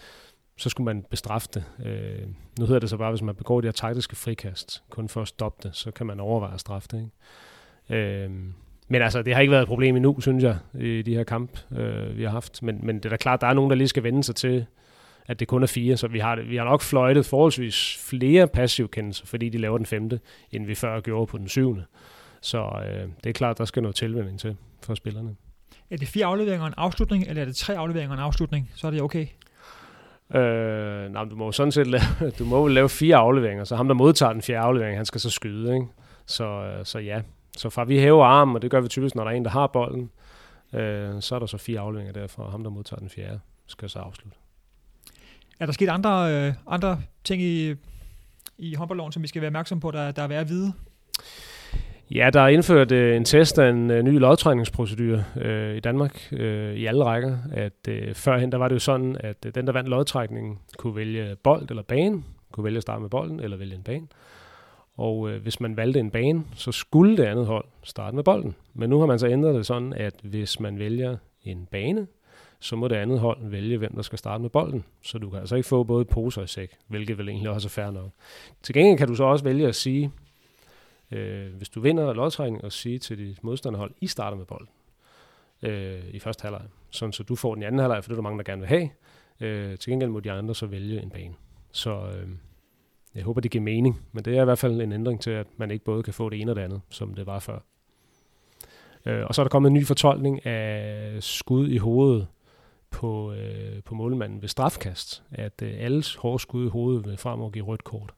så skulle man bestraffe det. Øh, nu hedder det så bare, hvis man begår de her taktiske frikast, kun for at stoppe det, så kan man overveje at straffe det. Ikke? Øh, men altså, det har ikke været et problem endnu, synes jeg, i de her kamp, øh, vi har haft. Men, men det er da klart, der er nogen, der lige skal vende sig til, at det kun er fire. Så vi har, vi har nok fløjtet forholdsvis flere passivkendelser, fordi de laver den femte, end vi før gjorde på den syvende. Så øh, det er klart, der skal noget tilvænding til for spillerne. Er det fire afleveringer og en afslutning, eller er det tre afleveringer og en afslutning? Så er det okay. Øh, nej, du må jo sådan set lave, [LAUGHS] du må lave fire afleveringer, så ham, der modtager den fjerde aflevering, han skal så skyde. Ikke? Så, øh, så ja, så fra vi hæver armen, og det gør vi typisk, når der er en, der har bolden, øh, så er der så fire afleveringer derfra, og ham, der modtager den fjerde, skal så afslutte. Er der sket andre, øh, andre ting i, i håndboldloven, som vi skal være opmærksom på, der, der er værd at vide? Ja, der er indført øh, en test af en øh, ny lodtrækningsprocedure øh, i Danmark øh, i alle rækker. At øh, førhen der var det jo sådan, at øh, den, der vandt lodtrækningen, kunne vælge bold eller bane, kunne vælge at starte med bolden eller vælge en bane. Og øh, hvis man valgte en bane, så skulle det andet hold starte med bolden. Men nu har man så ændret det sådan, at hvis man vælger en bane, så må det andet hold vælge, hvem der skal starte med bolden. Så du kan altså ikke få både poser og sæk, hvilket vel egentlig også er fair nok. Til gengæld kan du så også vælge at sige, øh, hvis du vinder lodtrækning, og sige til dit modstanderhold, I starter med bolden øh, i første halvleg. Sådan så du får den i anden halvleg, for det er der mange, der gerne vil have. Øh, til gengæld må de andre så vælge en bane. Så øh, jeg håber, det giver mening, men det er i hvert fald en ændring til, at man ikke både kan få det ene og det andet, som det var før. Øh, og så er der kommet en ny fortolkning af skud i hovedet på, øh, på målmanden ved strafkast, at øh, alles hårde skud i hovedet vil fremover give rødt kort.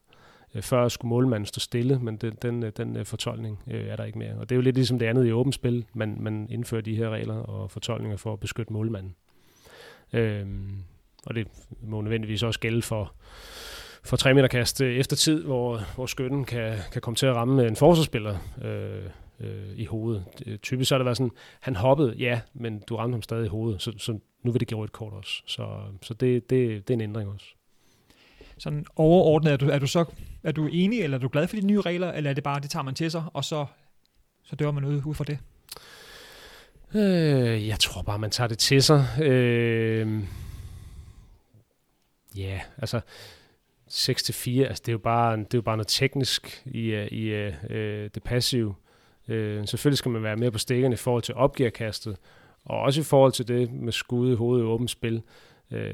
Øh, før skulle målmanden stå stille, men den, den, øh, den øh, fortolkning øh, er der ikke mere. Og det er jo lidt ligesom det andet i åbent spil, man, man indfører de her regler og fortolkninger for at beskytte målmanden. Øh, og det må nødvendigvis også gælde for, for 3 meter kast efter tid, hvor, hvor skytten kan, kan komme til at ramme en forsvarsspiller øh, øh, i hovedet. Typisk så har det været sådan, han hoppede, ja, men du ramte ham stadig i hovedet, så, så nu vil det give rødt kort også. Så, så det, det, det er en ændring også. Sådan overordnet, er du, er du så er du enig, eller er du glad for de nye regler, eller er det bare, det tager man til sig, og så, så dør man ud, ud fra det? Øh, jeg tror bare, man tager det til sig. Øh, ja, yeah, altså 6 til 4, altså det er jo bare, det er jo bare noget teknisk i, øh, i øh, øh, det passive. Øh, selvfølgelig skal man være mere på stikkerne i forhold til opgearkastet, og også i forhold til det med skud i hovedet i åbent spil. Øh,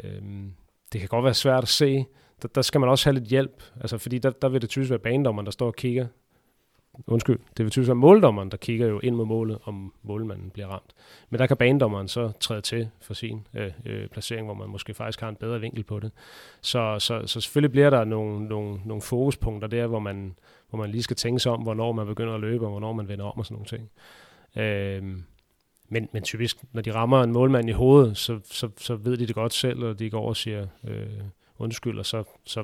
det kan godt være svært at se. Der, der skal man også have lidt hjælp, altså fordi der, der vil det typisk være banedommeren, der står og kigger. Undskyld, det betyder typisk måldommeren, der kigger jo ind mod målet, om målmanden bliver ramt. Men der kan banedommeren så træde til for sin øh, øh, placering, hvor man måske faktisk har en bedre vinkel på det. Så, så, så selvfølgelig bliver der nogle, nogle, nogle fokuspunkter der, hvor man, hvor man lige skal tænke sig om, hvornår man begynder at løbe, og hvornår man vender om og sådan nogle ting. Øh, men, men typisk, når de rammer en målmand i hovedet, så, så, så ved de det godt selv, og de går over og siger øh, undskyld, og så, så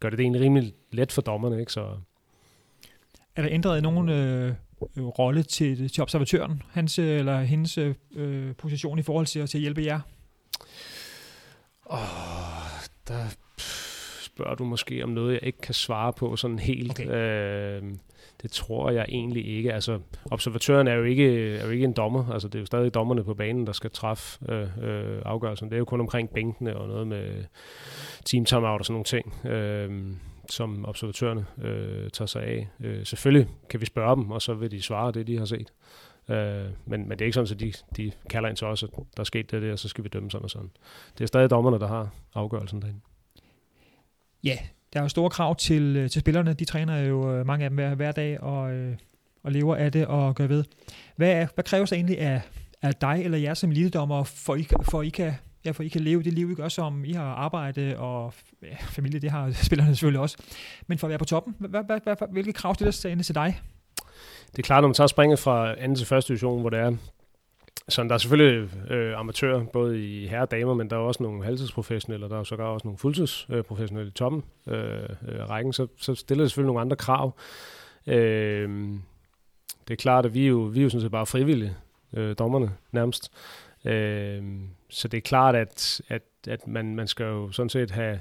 gør det det egentlig rimelig let for dommerne. Ikke? Så, er der ændret nogen øh, rolle til, til observatøren, hans øh, eller hendes øh, position i forhold til, til at hjælpe jer? Oh, der spørger du måske om noget, jeg ikke kan svare på sådan helt. Okay. Øh, det tror jeg egentlig ikke. Altså, observatøren er jo ikke, er jo ikke en dommer. Altså, det er jo stadig dommerne på banen, der skal træffe øh, øh, afgørelsen. Det er jo kun omkring bænkene og noget med team timeout og sådan nogle ting, øh, som observatørerne øh, tager sig af. Øh, selvfølgelig kan vi spørge dem, og så vil de svare det, de har set. Øh, men, men det er ikke sådan, at de, de kalder ind til os, at der er sket det der, og så skal vi dømme sådan og sådan. Det er stadig dommerne, der har afgørelsen derinde. Ja, der er jo store krav til, øh, til spillerne. De træner jo øh, mange af dem hver, hver dag og, øh, og lever af det og gør ved. Hvad, hvad kræves egentlig af, af dig eller jer som elitedommer, for I, for I kan ja, for I kan leve det liv, I gør, som I har arbejde og ja, familie, det har [LAUGHS] spillerne selvfølgelig også. Men for at være på toppen, hvad, hvad, hvad, hvilke krav stiller sig til dig? Det er klart, når man tager springet fra anden til første division, hvor det er så der er selvfølgelig øh, amatører, både i herre og damer, men der er også nogle halvtidsprofessionelle, og der er sågar også nogle fuldtidsprofessionelle i toppen øh, øh, rækken, så, så stiller det selvfølgelig nogle andre krav. Øh, det er klart, at vi er jo, vi er jo sådan set bare frivillige, øh, dommerne nærmest. Øh, så det er klart, at, at, at man, man skal jo sådan set have,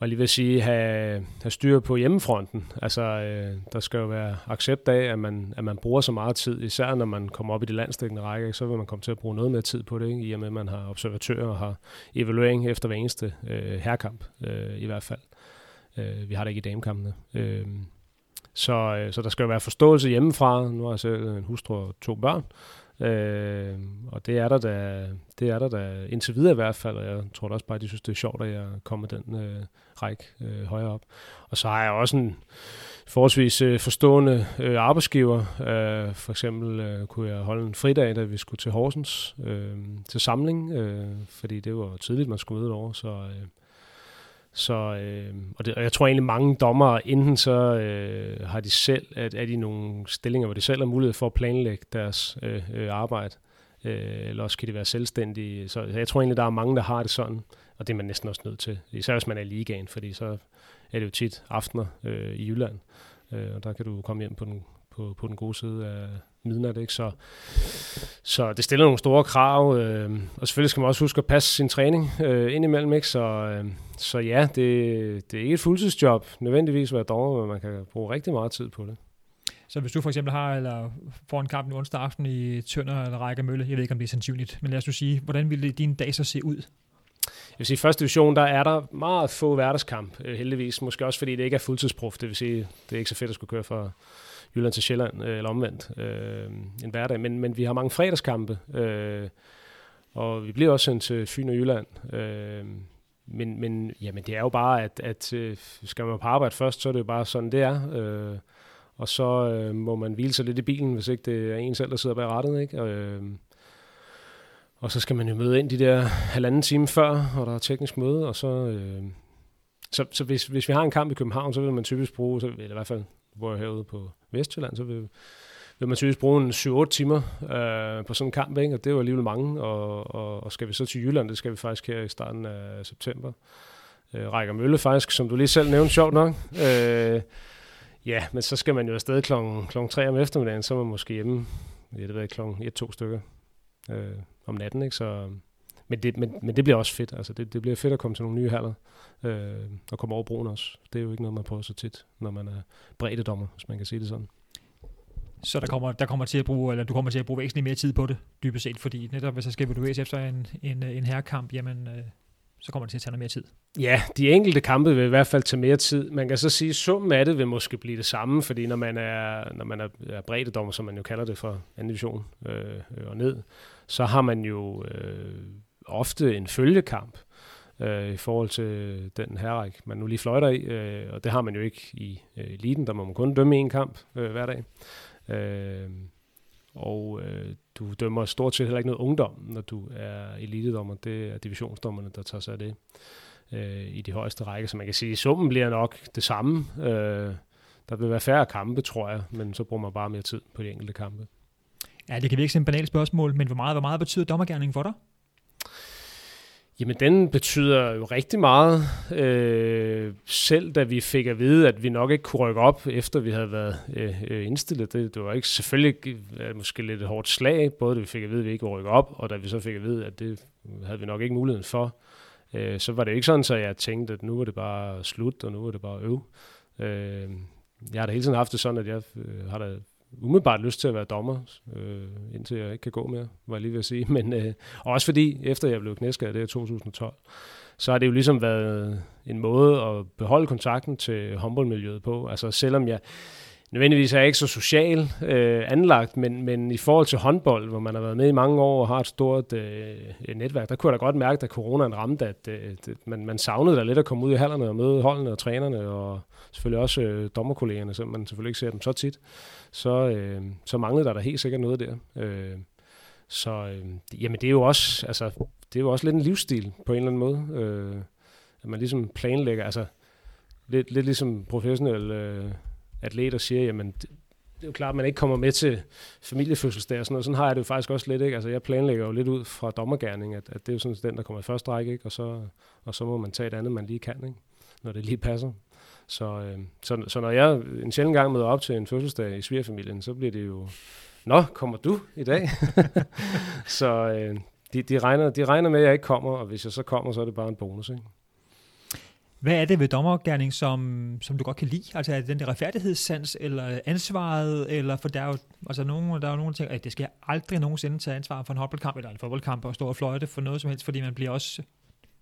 var lige vil sige, have, have styr på hjemmefronten. Altså, øh, der skal jo være accept af, at man, at man bruger så meget tid, især når man kommer op i det landstækkende række, så vil man komme til at bruge noget mere tid på det, ikke? i og med, at man har observatører og har evaluering efter hver eneste øh, herkamp, øh, i hvert fald. Øh, vi har det ikke i damekampene. Øh, så, øh, så der skal jo være forståelse hjemmefra. Nu har jeg selv en hustru og to børn. Øh, og det er der da, det er der da indtil videre i hvert fald, og jeg tror da også bare, at de synes, det er sjovt, at jeg kommer den øh, række øh, højere op. Og så har jeg også en forholdsvis øh, forstående øh, arbejdsgiver. Øh, for eksempel øh, kunne jeg holde en fridag, da vi skulle til Horsens øh, til samling, øh, fordi det var tidligt, man skulle møde over, så... Øh, så, øh, og, det, og jeg tror egentlig mange dommer, enten så øh, har de selv, at er de nogle stillinger, hvor de selv har mulighed for at planlægge deres øh, øh, arbejde, øh, eller også kan de være selvstændige. Så jeg tror egentlig, der er mange, der har det sådan, og det er man næsten også nødt til, især hvis man er i ligaen, fordi så er det jo tit aftener øh, i Jylland, øh, og der kan du komme hjem på den, på, på den gode side af, midnat. Ikke? Så, så det stiller nogle store krav, øh, og selvfølgelig skal man også huske at passe sin træning øh, indimellem. Ikke? Så, øh, så ja, det, det er ikke et fuldtidsjob nødvendigvis at være dommer, men man kan bruge rigtig meget tid på det. Så hvis du for eksempel har eller får en kamp en onsdag aften i Tønder eller Række Mølle, jeg ved ikke, om det er sandsynligt, men lad os nu sige, hvordan ville din dag så se ud? Jeg vil sige, i første division, der er der meget få hverdagskamp, øh, heldigvis. Måske også fordi det ikke er fuldtidsprof. Det vil sige, det er ikke så fedt at skulle køre for Jylland til Sjælland, øh, eller omvendt, øh, en hverdag. Men, men vi har mange fredagskampe, øh, og vi bliver også sendt til Fyn og Jylland. Øh, men, men jamen, det er jo bare, at, at øh, skal man på arbejde først, så er det jo bare sådan, det er. Øh, og så øh, må man hvile sig lidt i bilen, hvis ikke det er en selv, der sidder bag rattet. Ikke? Og, øh, og så skal man jo møde ind de der halvanden time før, og der er teknisk møde, og så... Øh, så, så hvis, hvis vi har en kamp i København, så vil man typisk bruge, så, eller i hvert fald hvor jeg herude på Vestjylland, så vil, vil man typisk bruge en 7-8 timer øh, på sådan en kamp, ikke? og det er jo alligevel mange, og, og, og skal vi så til Jylland, det skal vi faktisk her i starten af september. Øh, Rækker Mølle faktisk, som du lige selv nævnte, sjovt nok. Øh, ja, men så skal man jo afsted klokken, klokken 3 om eftermiddagen, så er man måske hjemme, jeg ved ikke, klokken 1-2 stykker øh, om natten, ikke? så men det, men, men det bliver også fedt. Altså det, det bliver fedt at komme til nogle nye haller øh, og komme over broen også. Det er jo ikke noget, man prøver så tit, når man er breddedommer, hvis man kan sige det sådan. Så der kommer, der kommer til at bruge, eller du kommer til at bruge væsentligt mere tid på det, dybest set, fordi netop hvis der skal evalueres efter en, en, en herrekamp, jamen øh, så kommer det til at tage noget mere tid. Ja, de enkelte kampe vil i hvert fald tage mere tid. Man kan så sige, at summen af det vil måske blive det samme, fordi når man er, når man er, er breddedommer, som man jo kalder det for anden division øh, og ned, så har man jo øh, ofte en følgekamp øh, i forhold til den herræk, man nu lige fløjter i, øh, og det har man jo ikke i øh, eliten, der må man kun dømme en kamp øh, hver dag. Øh, og øh, du dømmer stort set heller ikke noget ungdom, når du er elitedommer. Det er divisionsdommerne, der tager sig af det øh, i de højeste rækker. Så man kan sige, at summen bliver nok det samme. Øh, der vil være færre kampe, tror jeg, men så bruger man bare mere tid på de enkelte kampe. Ja, det kan virke som et banalt spørgsmål, men hvor meget, hvor meget betyder dommergærningen for dig? Jamen, den betyder jo rigtig meget. Øh, selv da vi fik at vide, at vi nok ikke kunne rykke op, efter vi havde været øh, øh indstillet. Det, det var ikke selvfølgelig øh, måske lidt et hårdt slag, både da vi fik at vide, at vi ikke kunne rykke op, og da vi så fik at vide, at det havde vi nok ikke muligheden for. Øh, så var det ikke sådan, så jeg tænkte, at nu var det bare slut, og nu var det bare øv. Øh, jeg har da hele tiden haft det sådan, at jeg øh, har da umiddelbart lyst til at være dommer, øh, indtil jeg ikke kan gå mere, var jeg lige ved at sige. [LAUGHS] Men øh, også fordi, efter jeg blev knæskadet, det er 2012, så har det jo ligesom været en måde at beholde kontakten til håndboldmiljøet på. Altså selvom jeg nødvendigvis er jeg ikke så social øh, anlagt, men, men i forhold til håndbold, hvor man har været med i mange år og har et stort øh, øh, netværk, der kunne jeg da godt mærke, da coronaen ramte, at øh, det, man, man savnede da lidt at komme ud i hallerne og møde holdene og trænerne, og selvfølgelig også øh, dommerkollegerne, selvom man selvfølgelig ikke ser dem så tit så, øh, så manglede der da helt sikkert noget der. Øh, så øh, jamen det er jo også, altså, det er jo også lidt en livsstil på en eller anden måde. Øh, at man ligesom planlægger, altså lidt, lidt ligesom professionelle øh, atleter siger, jamen det, det er jo klart, at man ikke kommer med til familiefødselsdag og sådan noget. Sådan har jeg det jo faktisk også lidt, ikke? Altså jeg planlægger jo lidt ud fra dommergærning, at, at det er jo sådan den, der kommer i første række, ikke? Og så, og så må man tage et andet, man lige kan, ikke? Når det lige passer. Så, øh, så, så når jeg en sjældent gang møder op til en fødselsdag i svigerfamilien, så bliver det jo, Nå, kommer du i dag? [LAUGHS] så øh, de, de, regner, de regner med, at jeg ikke kommer, og hvis jeg så kommer, så er det bare en bonus. Ikke? Hvad er det ved dommergærning, som, som du godt kan lide? Altså er det den der retfærdighedssans, eller ansvaret, eller for der er jo, altså nogen, der er jo nogen, der tænker, at det skal jeg aldrig nogensinde tage ansvar for en håndboldkamp eller en fodboldkamp og stå og fløjte for noget som helst, fordi man bliver også,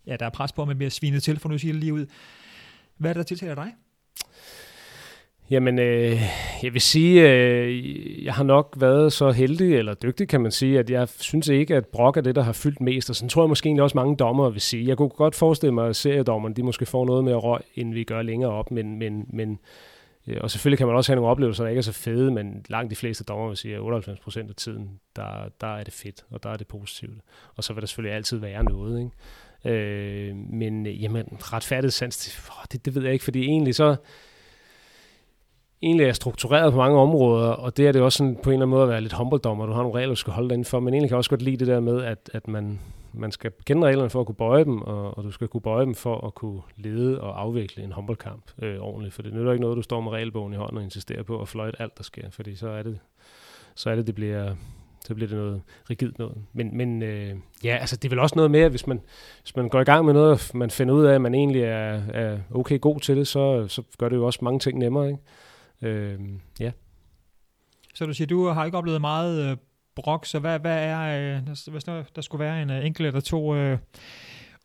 ja, der er pres på, at man bliver svinet til, for nu siger det lige ud. Hvad er det, der tiltaler dig? Jamen, øh, jeg vil sige, øh, jeg har nok været så heldig eller dygtig, kan man sige, at jeg synes ikke, at brok er det, der har fyldt mest. Og sådan tror jeg måske egentlig også mange dommer vil sige. Jeg kunne godt forestille mig, at seriedommerne de måske får noget mere røg, end vi gør længere op. Men, men, men, øh, og selvfølgelig kan man også have nogle oplevelser, der ikke er så fede, men langt de fleste dommer vil sige, at 98 procent af tiden, der, der er det fedt, og der er det positivt. Og så vil der selvfølgelig altid være noget, ikke? Øh, men øh, jamen, retfærdigt sans, det, det ved jeg ikke, fordi egentlig så egentlig er struktureret på mange områder, og det er det også sådan på en eller anden måde at være lidt humbledommer, Du har nogle regler, du skal holde dig indenfor, men egentlig kan jeg også godt lide det der med, at, at man, man skal kende reglerne for at kunne bøje dem, og, og du skal kunne bøje dem for at kunne lede og afvikle en håndboldkamp øh, ordentligt. For det nytter ikke noget, du står med regelbogen i hånden og insisterer på at fløjte alt, der sker, fordi så er det, så er det, det bliver, så bliver det noget rigidt noget. Men, men øh, ja, altså det er vel også noget med, hvis man, hvis man går i gang med noget, og man finder ud af, at man egentlig er, er okay god til det, så, så gør det jo også mange ting nemmere, ikke? Øh, ja. Så du siger, du har ikke oplevet meget øh, brok, så hvad, hvad er, øh, hvis der, der skulle være en øh, enkelt eller to øh,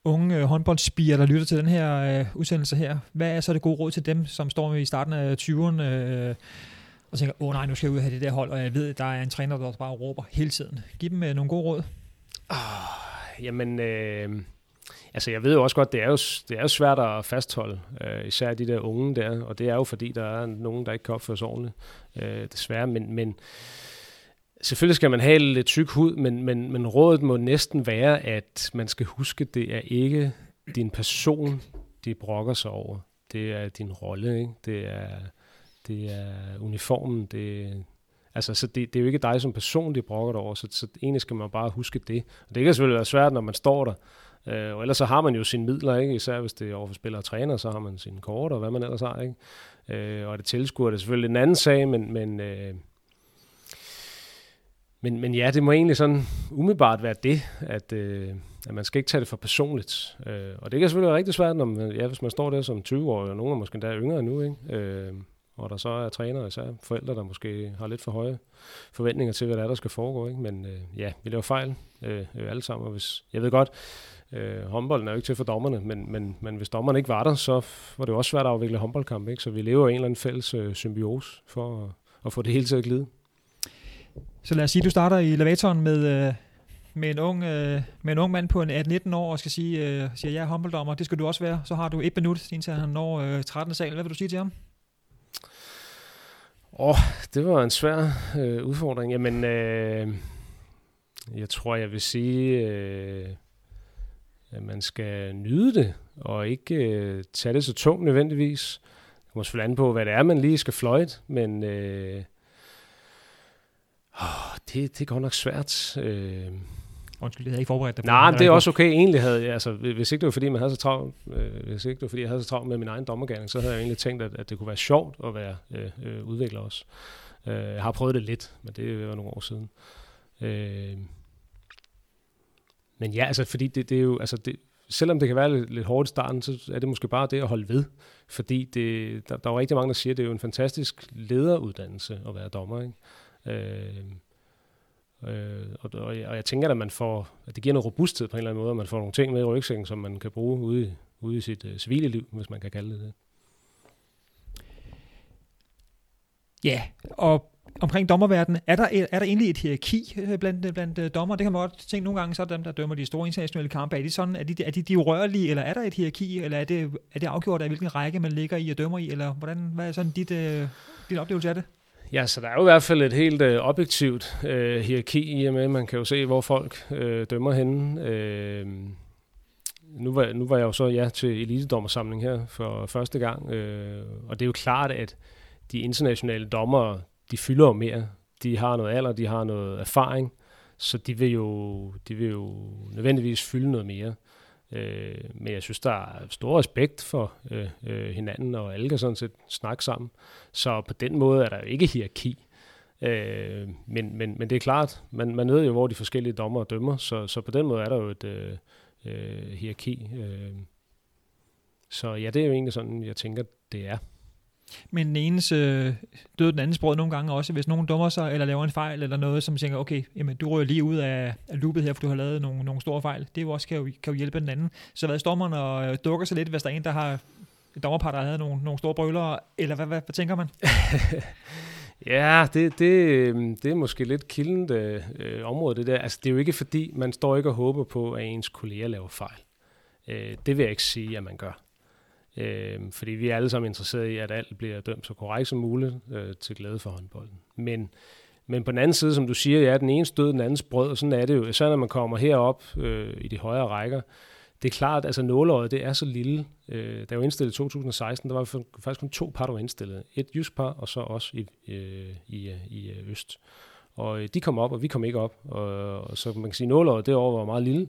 unge øh, håndboldspiger, der lytter til den her øh, udsendelse her, hvad er så det gode råd til dem, som står i starten af 20'erne øh, og tænker, åh oh, nej, nu skal jeg ud og have det der hold, og jeg ved, at der er en træner, der bare råber hele tiden. Giv dem øh, nogle gode råd. Oh, jamen, øh, Altså jeg ved jo også godt, det er jo, det er jo svært at fastholde, øh, især de der unge der, og det er jo fordi, der er nogen, der ikke kan opføre sig ordentligt, øh, desværre, men, men selvfølgelig skal man have lidt tyk hud, men, men, men rådet må næsten være, at man skal huske, det er ikke din person, de brokker sig over. Det er din rolle, ikke? Det er, det er uniformen, det, Altså, så det, det er jo ikke dig som person, de brokker dig over, så, så egentlig skal man bare huske det. Og det kan selvfølgelig være svært, når man står der, Øh, og ellers så har man jo sine midler, ikke? især hvis det er overfor spillere og træner, så har man sine kort og hvad man ellers har. Ikke? Øh, og det tilskuer, det er selvfølgelig en anden sag, men, men, øh, men, men ja, det må egentlig sådan umiddelbart være det, at, øh, at man skal ikke tage det for personligt. Øh, og det kan selvfølgelig være rigtig svært, når man, ja, hvis man står der som 20 år, og nogen er måske endda yngre nu, ikke? Øh, og der så er trænere, især forældre, der måske har lidt for høje forventninger til, hvad der er, der skal foregå. Ikke? Men øh, ja, vi laver fejl øh, øh, alle sammen. Og hvis, jeg ved godt, Øh, håndbolden er jo ikke til for dommerne, men, men, men hvis dommerne ikke var der, så var det jo også svært at afvikle håndboldkamp. Ikke? Så vi lever i en eller anden fælles øh, symbiose for at, at få det hele til at glide. Så lad os sige, at du starter i elevatoren med, øh, med, en ung, øh, med en ung mand på en 18-19 år og skal sige, øh, siger, jeg er håndbolddommer, det skal du også være. Så har du et minut, indtil han når øh, 13. sal. Hvad vil du sige til ham? Åh, oh, det var en svær øh, udfordring. Jamen, øh, jeg tror, jeg vil sige... Øh, at man skal nyde det, og ikke øh, tage det så tungt nødvendigvis. Det kommer selvfølgelig an på, hvad det er, man lige skal fløjte, men øh, åh, det, det går nok svært. Øh, Undskyld, jeg havde ikke forberedt dig på Nej, det er også okay. Egentlig havde jeg, altså, hvis ikke det var fordi, man havde så travlt, øh, hvis ikke det var fordi, jeg havde så travlt med min egen dommergærning, så havde jeg egentlig tænkt, at, at det kunne være sjovt at være øh, øh, udvikler også. Øh, jeg har prøvet det lidt, men det var nogle år siden. Øh, men ja, altså, fordi det, det er jo, altså, det, selvom det kan være lidt, lidt hårdt i starten, så er det måske bare det at holde ved. Fordi det, der, der er rigtig mange, der siger, at det er jo en fantastisk lederuddannelse at være dommer. Ikke? Øh, øh, og, og, jeg, og jeg tænker, at man får, at det giver noget robusthed på en eller anden måde, at man får nogle ting med i rygsækken, som man kan bruge ude, i, ude i sit øh, civile liv, hvis man kan kalde det det. Ja, og omkring dommerverdenen, er der, er der egentlig et hierarki øh, blandt, øh, blandt øh, dommer? Det kan man godt tænke nogle gange, så er dem, der dømmer de store internationale kampe, er de, sådan, er de, er de, de urørlige, eller er der et hierarki, eller er det, er det afgjort af, hvilken række man ligger i og dømmer i, eller hvordan, hvad er sådan dit, øh, dit oplevelse af det? Ja, så der er jo i hvert fald et helt øh, objektivt øh, hierarki i og med, man kan jo se, hvor folk øh, dømmer henne. Øh, nu, var, nu var jeg jo så ja til elitedommersamling her for første gang, øh, og det er jo klart, at de internationale dommere, de fylder jo mere. De har noget alder, de har noget erfaring, så de vil jo, de vil jo nødvendigvis fylde noget mere. Øh, men jeg synes, der er stor respekt for øh, øh, hinanden, og alle kan sådan set snakke sammen. Så på den måde er der jo ikke hierarki. Øh, men, men, men det er klart, man, man ved jo, hvor de forskellige dommer dømmer, så, så på den måde er der jo et øh, øh, hierarki. Øh. Så ja, det er jo egentlig sådan, jeg tænker, det er. Men den enes øh, døde den andens brød nogle gange også, hvis nogen dummer sig, eller laver en fejl, eller noget, som tænker, okay, jamen, du rører lige ud af, af loopet her, for du har lavet nogle, nogle store fejl. Det er jo også kan jo, kan jo hjælpe den anden. Så hvad dommeren og øh, dukker sig lidt, hvis der er en, der har et dommerpar, der havde nogle, nogle store brøler, eller hvad, hvad, hvad tænker man? [LAUGHS] ja, det, det, øhm, det er måske lidt kildent øh, øh, område, det der. Altså, det er jo ikke fordi, man står ikke og håber på, at ens kolleger laver fejl. Øh, det vil jeg ikke sige, at man gør. Øh, fordi vi er alle sammen interesserede i, at alt bliver dømt så korrekt som muligt øh, til glæde for håndbolden. Men, men på den anden side, som du siger, ja, den ene stød, den andens brød, og sådan er det jo. Så når man kommer herop øh, i de højere rækker, det er klart, altså nåløjet, det er så lille. Øh, der var indstillet i 2016, der var faktisk kun to par, der var indstillet. Et jysk par, og så også i, øh, i, øh, i øh, Øst. Og øh, de kom op, og vi kom ikke op. Og, og så man kan sige, at nåleåret det år var meget lille.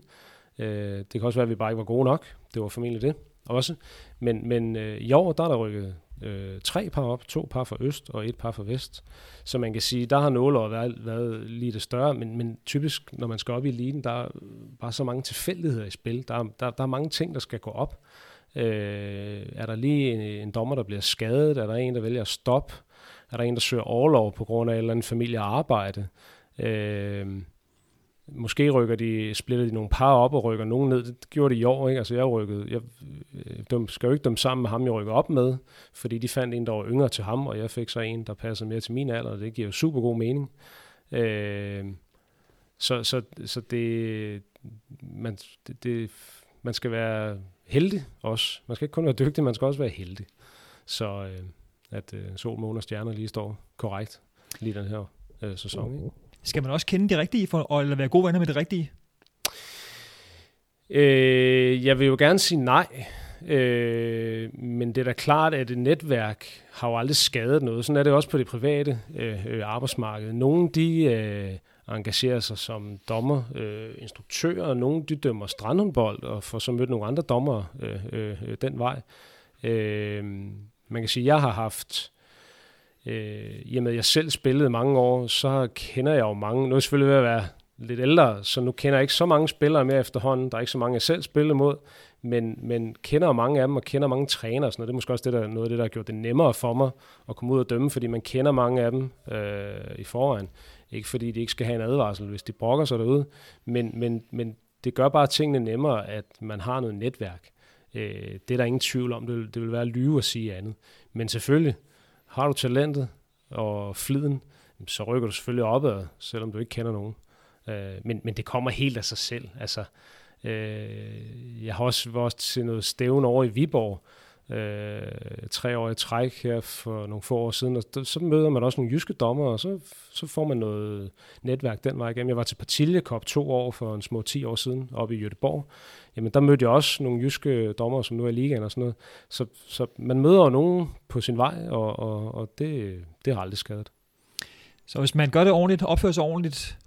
Øh, det kan også være, at vi bare ikke var gode nok. Det var formentlig det også. Men, men øh, i år, der er der rykket øh, tre par op, to par fra øst og et par fra vest. Så man kan sige, der har nåleåret været, været lige det større, men, men typisk, når man skal op i eliten, der er bare så mange tilfældigheder i spil. Der, der, der er mange ting, der skal gå op. Øh, er der lige en, en dommer, der bliver skadet? Er der en, der vælger at stoppe? Er der en, der søger overlov på grund af en eller andet familiearbejde? Øh, Måske rykker de, splitter de nogle par op og rykker nogen ned. Det gjorde de i år, ikke? Altså jeg rykkede, jeg øh, skal jo ikke dem sammen med ham, jeg rykker op med, fordi de fandt en, der var yngre til ham, og jeg fik så en, der passede mere til min alder, og det giver jo super god mening. Øh, så, så, så det, man, det, det, man skal være heldig også. Man skal ikke kun være dygtig, man skal også være heldig. Så øh, at øh, sol, måne og stjerner lige står korrekt lige den her øh, sæson. Ikke? Skal man også kende de rigtige, for, eller være gode venner med det rigtige? Øh, jeg vil jo gerne sige nej. Øh, men det er da klart, at et netværk har jo aldrig skadet noget. Sådan er det også på det private øh, øh arbejdsmarked. Nogle de øh, engagerer sig som dommer, øh, instruktører, og nogle de dømmer strandhåndbold og får så mødt nogle andre dommer øh, øh, øh, den vej. Øh, man kan sige, at jeg har haft øh, i og med at jeg selv spillede mange år, så kender jeg jo mange. Nu er jeg selvfølgelig ved at være lidt ældre, så nu kender jeg ikke så mange spillere mere efterhånden. Der er ikke så mange, jeg selv spillede mod, men, men kender mange af dem, og kender mange trænere. Sådan noget. Det er måske også det, der, noget af det, der har gjort det nemmere for mig at komme ud og dømme, fordi man kender mange af dem øh, i forvejen. Ikke fordi de ikke skal have en advarsel, hvis de brokker sig derude, men, men, men det gør bare tingene nemmere, at man har noget netværk. Øh, det er der ingen tvivl om. Det vil, det vil være lyve at sige andet. Men selvfølgelig, har du talentet og fliden, så rykker du selvfølgelig opad, selvom du ikke kender nogen. Øh, men, men det kommer helt af sig selv. Altså, øh, jeg har også været til noget stævn over i Viborg, øh, øh, tre år i træk her for nogle få år siden, og så møder man også nogle jyske dommer, og så, så får man noget netværk den vej igennem. Jeg var til Partiljekop to år for en små 10 år siden, oppe i Göteborg. Jamen, der mødte jeg også nogle jyske dommer, som nu er i ligaen og sådan noget. Så, så man møder jo nogen på sin vej, og, og, og det, det har aldrig skadet. Så hvis man gør det ordentligt, opfører sig ordentligt,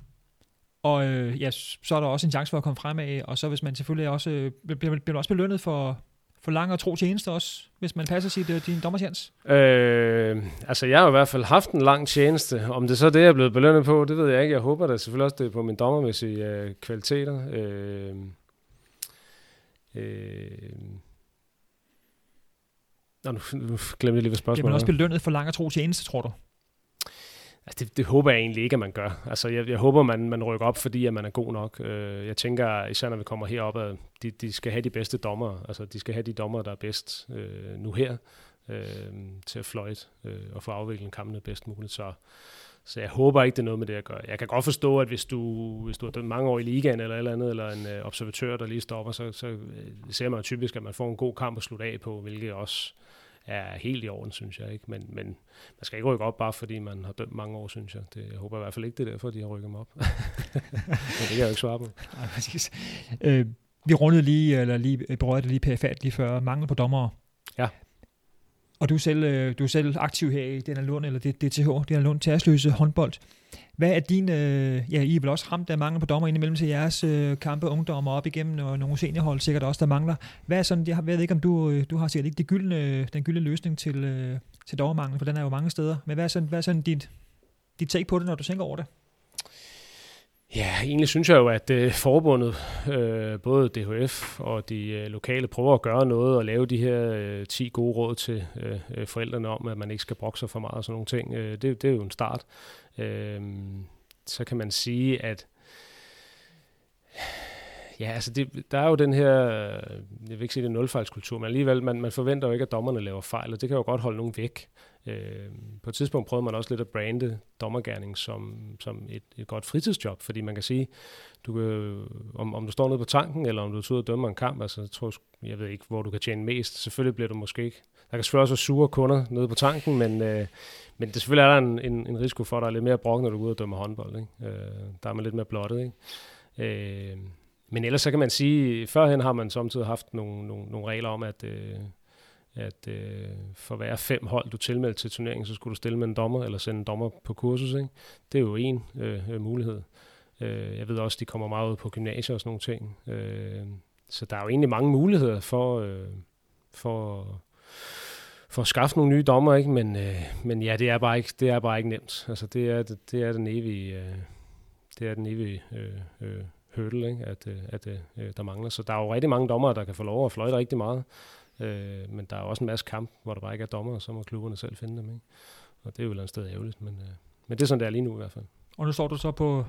og øh, ja, så er der også en chance for at komme fremad, og så hvis man selvfølgelig også øh, bliver, bliver også belønnet for, for lang og tro tjeneste også, hvis man passer sit, uh, din dommertjens? Øh, altså, jeg har i hvert fald haft en lang tjeneste. Om det så er det, jeg er blevet belønnet på, det ved jeg ikke. Jeg håber da selvfølgelig også, det er på min dommermæssige uh, kvaliteter. Øh, øh, Nå, nu, nu glemte jeg lige, hvad spørgsmålet Bliver man også belønnet for lang og tro tjeneste, tror du? Altså det, det håber jeg egentlig ikke, at man gør. Altså jeg, jeg håber, man, man rykker op, fordi at man er god nok. Øh, jeg tænker, især når vi kommer herop, at de, de skal have de bedste dommer. Altså de skal have de dommer, der er bedst øh, nu her øh, til at fløjte øh, og få afviklet kampene bedst muligt. Så, så jeg håber ikke, det er noget med det at gøre. Jeg kan godt forstå, at hvis du, hvis du har dømt mange år i ligaen eller eller andet, eller en øh, observatør, der lige stopper, så, så øh, ser man typisk, at man får en god kamp at slutte af på, hvilket også er helt i orden, synes jeg ikke. Men, men man skal ikke rykke op, bare fordi man har dømt mange år, synes jeg. Det, jeg håber i hvert fald ikke, det er derfor, de har rykket mig op. [LAUGHS] men det kan jeg jo ikke svare på. [LAUGHS] Nej, præcis. Øh, vi rundede lige, eller lige berørte lige pæfærdigt lige før, mangel på dommere. Ja. Og du er selv, øh, du er selv aktiv her i den Lund, eller DTH, den Lund Tærsløse håndbold. Hvad er din, øh, ja, I er vel også ramt af mangel på dommer indimellem til jeres øh, kampe, ungdommer op igennem, og nogle seniorhold sikkert også, der mangler. Hvad er sådan, jeg ved ikke, om du, øh, du har sikkert ikke det gyldne, den gyldne løsning til, øh, til dommermangel, for den er jo mange steder. Men hvad er sådan, hvad er sådan dit, dit take på det, når du tænker over det? Ja, egentlig synes jeg jo, at øh, forbundet, øh, både DHF og de øh, lokale, prøver at gøre noget og lave de her øh, 10 gode råd til øh, øh, forældrene om, at man ikke skal brokke sig for meget og sådan nogle ting. Øh, det, det er jo en start. Øh, så kan man sige, at Ja, altså det, der er jo den her, øh, jeg vil ikke sige det er nulfejlskultur, men alligevel, man, man forventer jo ikke, at dommerne laver fejl, og det kan jo godt holde nogen væk. Øh, på et tidspunkt prøvede man også lidt at brande dommergærning som, som et, et godt fritidsjob, fordi man kan sige, du kan, om, om du står nede på tanken, eller om du er ude og dømmer en kamp, altså jeg, tror, jeg ved ikke, hvor du kan tjene mest. Selvfølgelig bliver du måske ikke. Der kan selvfølgelig også være sure kunder nede på tanken, men, øh, men det selvfølgelig er der en, en, en risiko for, at der er lidt mere brok, når du er ude og dømmer håndbold. Ikke? Øh, der er man lidt mere blottet. Ikke? Øh, men ellers så kan man sige, førhen har man samtidig haft nogle, nogle, nogle regler om, at, øh, at øh, for hver fem hold, du tilmelder til turneringen, så skulle du stille med en dommer, eller sende en dommer på kursus. Ikke? Det er jo en øh, øh, mulighed. Øh, jeg ved også, de kommer meget ud på gymnasier og sådan nogle ting. Øh, så der er jo egentlig mange muligheder for, øh, for, for at skaffe nogle nye dommer, ikke? Men, øh, men ja, det er bare ikke, det er bare ikke nemt. Altså, det er, det, det er den evige, øh, det er den evige øh, øh, hurdle, ikke? at, øh, at øh, der mangler. Så der er jo rigtig mange dommer, der kan få lov at fløjte rigtig meget. Øh, men der er også en masse kamp, hvor der bare ikke er dommer, og så må klubberne selv finde dem. Ikke? Og det er jo et eller andet sted ærgerligt, men, øh, men det er sådan, det er lige nu i hvert fald. Og nu står du så på,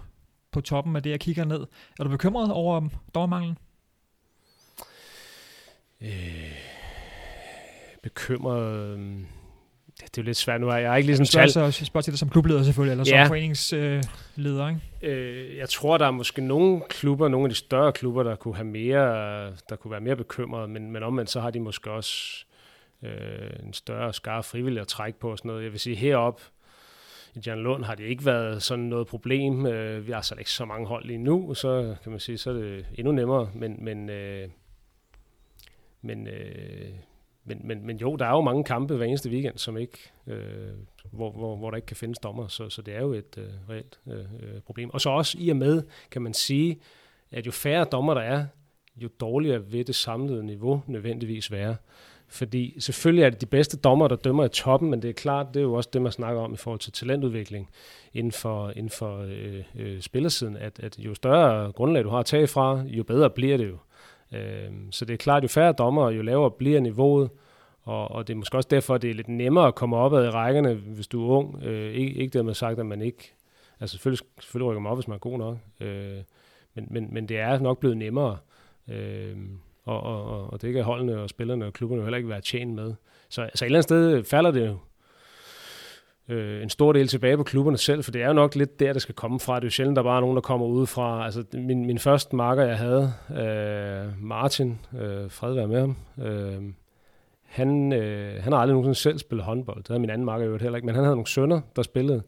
på toppen af det, jeg kigger ned. Er du bekymret over dommermanglen? Øh, bekymret... Øh, det er jo lidt svært nu. Jeg er ikke ligesom tal. Så spørger til dig som klubleder selvfølgelig, eller som ja. foreningsleder, ikke? Øh, jeg tror, der er måske nogle klubber, nogle af de større klubber, der kunne have mere, der kunne være mere bekymrede, men, men omvendt så har de måske også øh, en større skare frivillige at trække på og sådan noget. Jeg vil sige, herop i Jan Lund har det ikke været sådan noget problem. Øh, vi har så ikke så mange hold lige nu, så kan man sige, så er det endnu nemmere, men, men, øh, men øh, men, men, men jo, der er jo mange kampe hver eneste weekend, som ikke, øh, hvor, hvor, hvor der ikke kan findes dommer, så, så det er jo et øh, reelt øh, øh, problem. Og så også i og med, kan man sige, at jo færre dommer der er, jo dårligere vil det samlede niveau nødvendigvis være. Fordi selvfølgelig er det de bedste dommer, der dømmer i toppen, men det er klart, det er jo også det, man snakker om i forhold til talentudvikling inden for, inden for øh, øh, spillersiden, at, at jo større grundlag du har at tage fra, jo bedre bliver det jo. Øh, så det er klart, jo færre dommer, jo lavere bliver niveauet, og, og det er måske også derfor, at det er lidt nemmere at komme op ad i rækkerne, hvis du er ung. Øh, ikke, ikke dermed sagt, at man ikke... Altså selvfølgelig, selvfølgelig rykker man op, hvis man er god nok. Øh, men, men, men det er nok blevet nemmere. Øh, og, og, og det kan holdene og spillerne og klubberne jo heller ikke være tjent med. Så altså et eller andet sted falder det jo øh, en stor del tilbage på klubberne selv, for det er jo nok lidt der, det skal komme fra. Det er jo sjældent, der bare er nogen, der kommer udefra. Altså, min, min første marker, jeg havde, øh, Martin, øh, fred være med ham, øh, han, øh, han har aldrig nogensinde selv spillet håndbold. Det havde min anden marker jo heller ikke, men han havde nogle sønner, der spillede,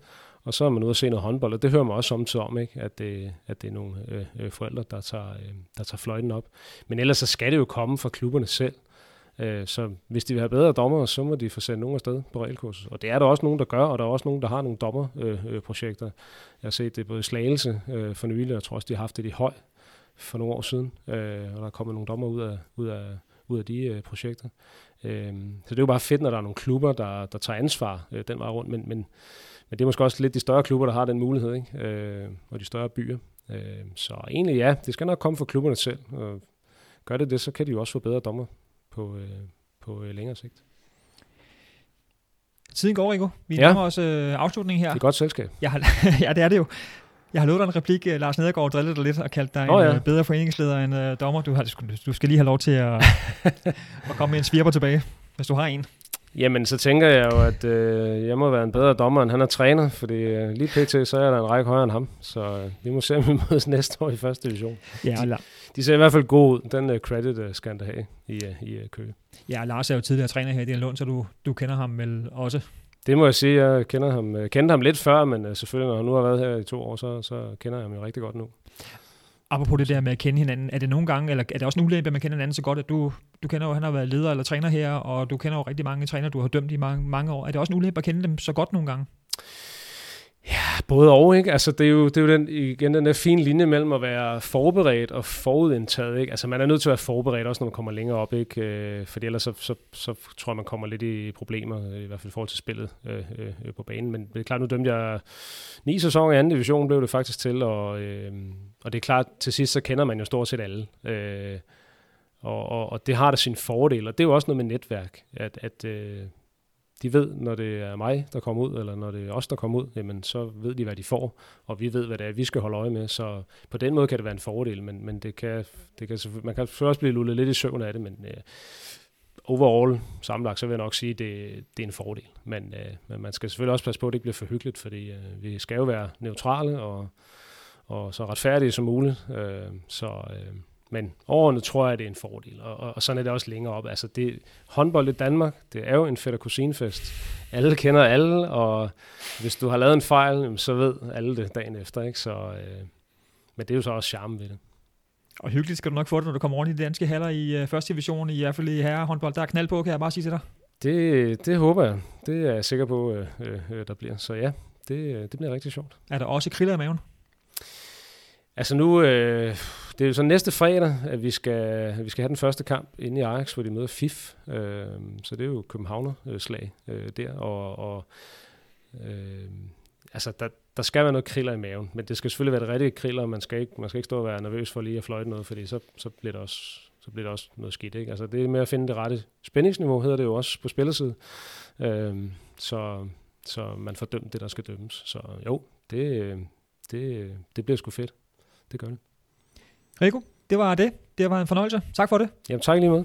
og så er man ude og se noget håndbold, og det hører man også samtidig om, ikke? At, det, at det er nogle øh, øh, forældre, der tager, øh, der tager fløjten op. Men ellers så skal det jo komme fra klubberne selv. Øh, Øh, så hvis de vil have bedre dommer, så må de få sendt nogen afsted på regelkursus. Og det er der også nogen, der gør, og der er også nogen, der har nogle dommerprojekter. Øh, øh, jeg har set det både i Slagelse øh, for nylig, og jeg tror også, de har haft det i Høj for nogle år siden. Øh, og der er kommet nogle dommer ud af, ud af, ud af de øh, projekter. Øh, så det er jo bare fedt, når der er nogle klubber, der, der tager ansvar øh, den vej rundt. Men, men, men det er måske også lidt de større klubber, der har den mulighed, ikke? Øh, og de større byer. Øh, så egentlig ja, det skal nok komme fra klubberne selv. Og gør det det, så kan de jo også få bedre dommer på, øh, på øh, længere sigt. Tiden går, Rico. Vi ja. nærmer os øh, afslutningen her. Det er godt selskab. Jeg har, [LAUGHS] ja, det er det jo. Jeg har lovet dig en replik. Øh, Lars Nedergaard drillede dig lidt og kaldte dig oh, en ja. Øh, bedre foreningsleder end uh, dommer. Du, har, du skal lige have lov til at, [LAUGHS] at komme med en svirper tilbage, hvis du har en. Jamen, så tænker jeg jo, at øh, jeg må være en bedre dommer, end han er træner, fordi øh, lige pt. så er der en række højere end ham, så øh, vi må se, om vi mødes næste år i første division. Ja, de, de ser i hvert fald god ud. Den uh, credit uh, skal han da have i, uh, i uh, Køge. Ja, Lars er jo tidligere træner her i den Lund, så du, du kender ham vel også? Det må jeg sige, jeg kender ham, jeg kendte ham lidt før, men uh, selvfølgelig, når han nu har været her i to år, så, så kender jeg ham jo rigtig godt nu. Apropos det der med at kende hinanden, er det nogle gange, eller er det også en ulempe, at man kender hinanden så godt, at du, du kender jo, han har været leder eller træner her, og du kender jo rigtig mange træner, du har dømt i mange, mange år. Er det også en ulempe at kende dem så godt nogle gange? Ja, både og, ikke? Altså, det er jo, det er jo den, igen den der fine linje mellem at være forberedt og forudindtaget, ikke? Altså, man er nødt til at være forberedt, også når man kommer længere op, ikke? Øh, fordi ellers så, så, så tror jeg, man kommer lidt i problemer, øh, i hvert fald i forhold til spillet øh, øh, på banen. Men det er klart, nu dømte jeg ni sæsoner i anden division, blev det faktisk til, og, øh, og det er klart, til sidst så kender man jo stort set alle. Øh, og, og, og det har da sin fordel, og det er jo også noget med netværk, at, at øh, de ved, når det er mig, der kommer ud, eller når det er os, der kommer ud, jamen så ved de, hvad de får, og vi ved, hvad det er, vi skal holde øje med. Så på den måde kan det være en fordel, men, men det kan, det kan, man kan selvfølgelig også blive lullet lidt i søvn af det, men øh, overall sammenlagt, så vil jeg nok sige, at det, det er en fordel. Men, øh, men man skal selvfølgelig også passe på, at det ikke bliver for hyggeligt, fordi øh, vi skal jo være neutrale og, og så retfærdige som muligt. Øh, så, øh, men overordnet tror jeg, det er en fordel, og, og, og sådan er det også længere op. Altså det, håndbold i Danmark, det er jo en fætter kusinefest. Alle kender alle, og hvis du har lavet en fejl, så ved alle det dagen efter. Ikke? Så, øh, men det er jo så også charme ved det. Og hyggeligt skal du nok få det, når du kommer rundt i de danske haller i uh, første division, i hvert fald i herrehåndbold. Der er knald på, kan jeg bare sige til dig. Det, det håber jeg. Det er jeg sikker på, øh, øh, der bliver. Så ja, det, det bliver rigtig sjovt. Er der også kriller i maven? Altså nu, øh, det er jo så næste fredag, at vi skal, vi skal have den første kamp inde i Ajax, hvor de møder FIF. Øh, så det er jo Københavner-slag øh, der. Og, og øh, altså, der, der skal være noget kriller i maven, men det skal selvfølgelig være det rigtige kriller, man skal ikke, man skal ikke stå og være nervøs for lige at fløjte noget, fordi så, så bliver det også så bliver det også noget skidt. Ikke? Altså det med at finde det rette spændingsniveau, hedder det jo også på spillerside. Øhm, så, så man får dømt det, der skal dømmes. Så jo, det, øh, det, øh, det bliver sgu fedt. Det gør det. Rico, det var det. Det var en fornøjelse. Tak for det. Jamen tak lige med.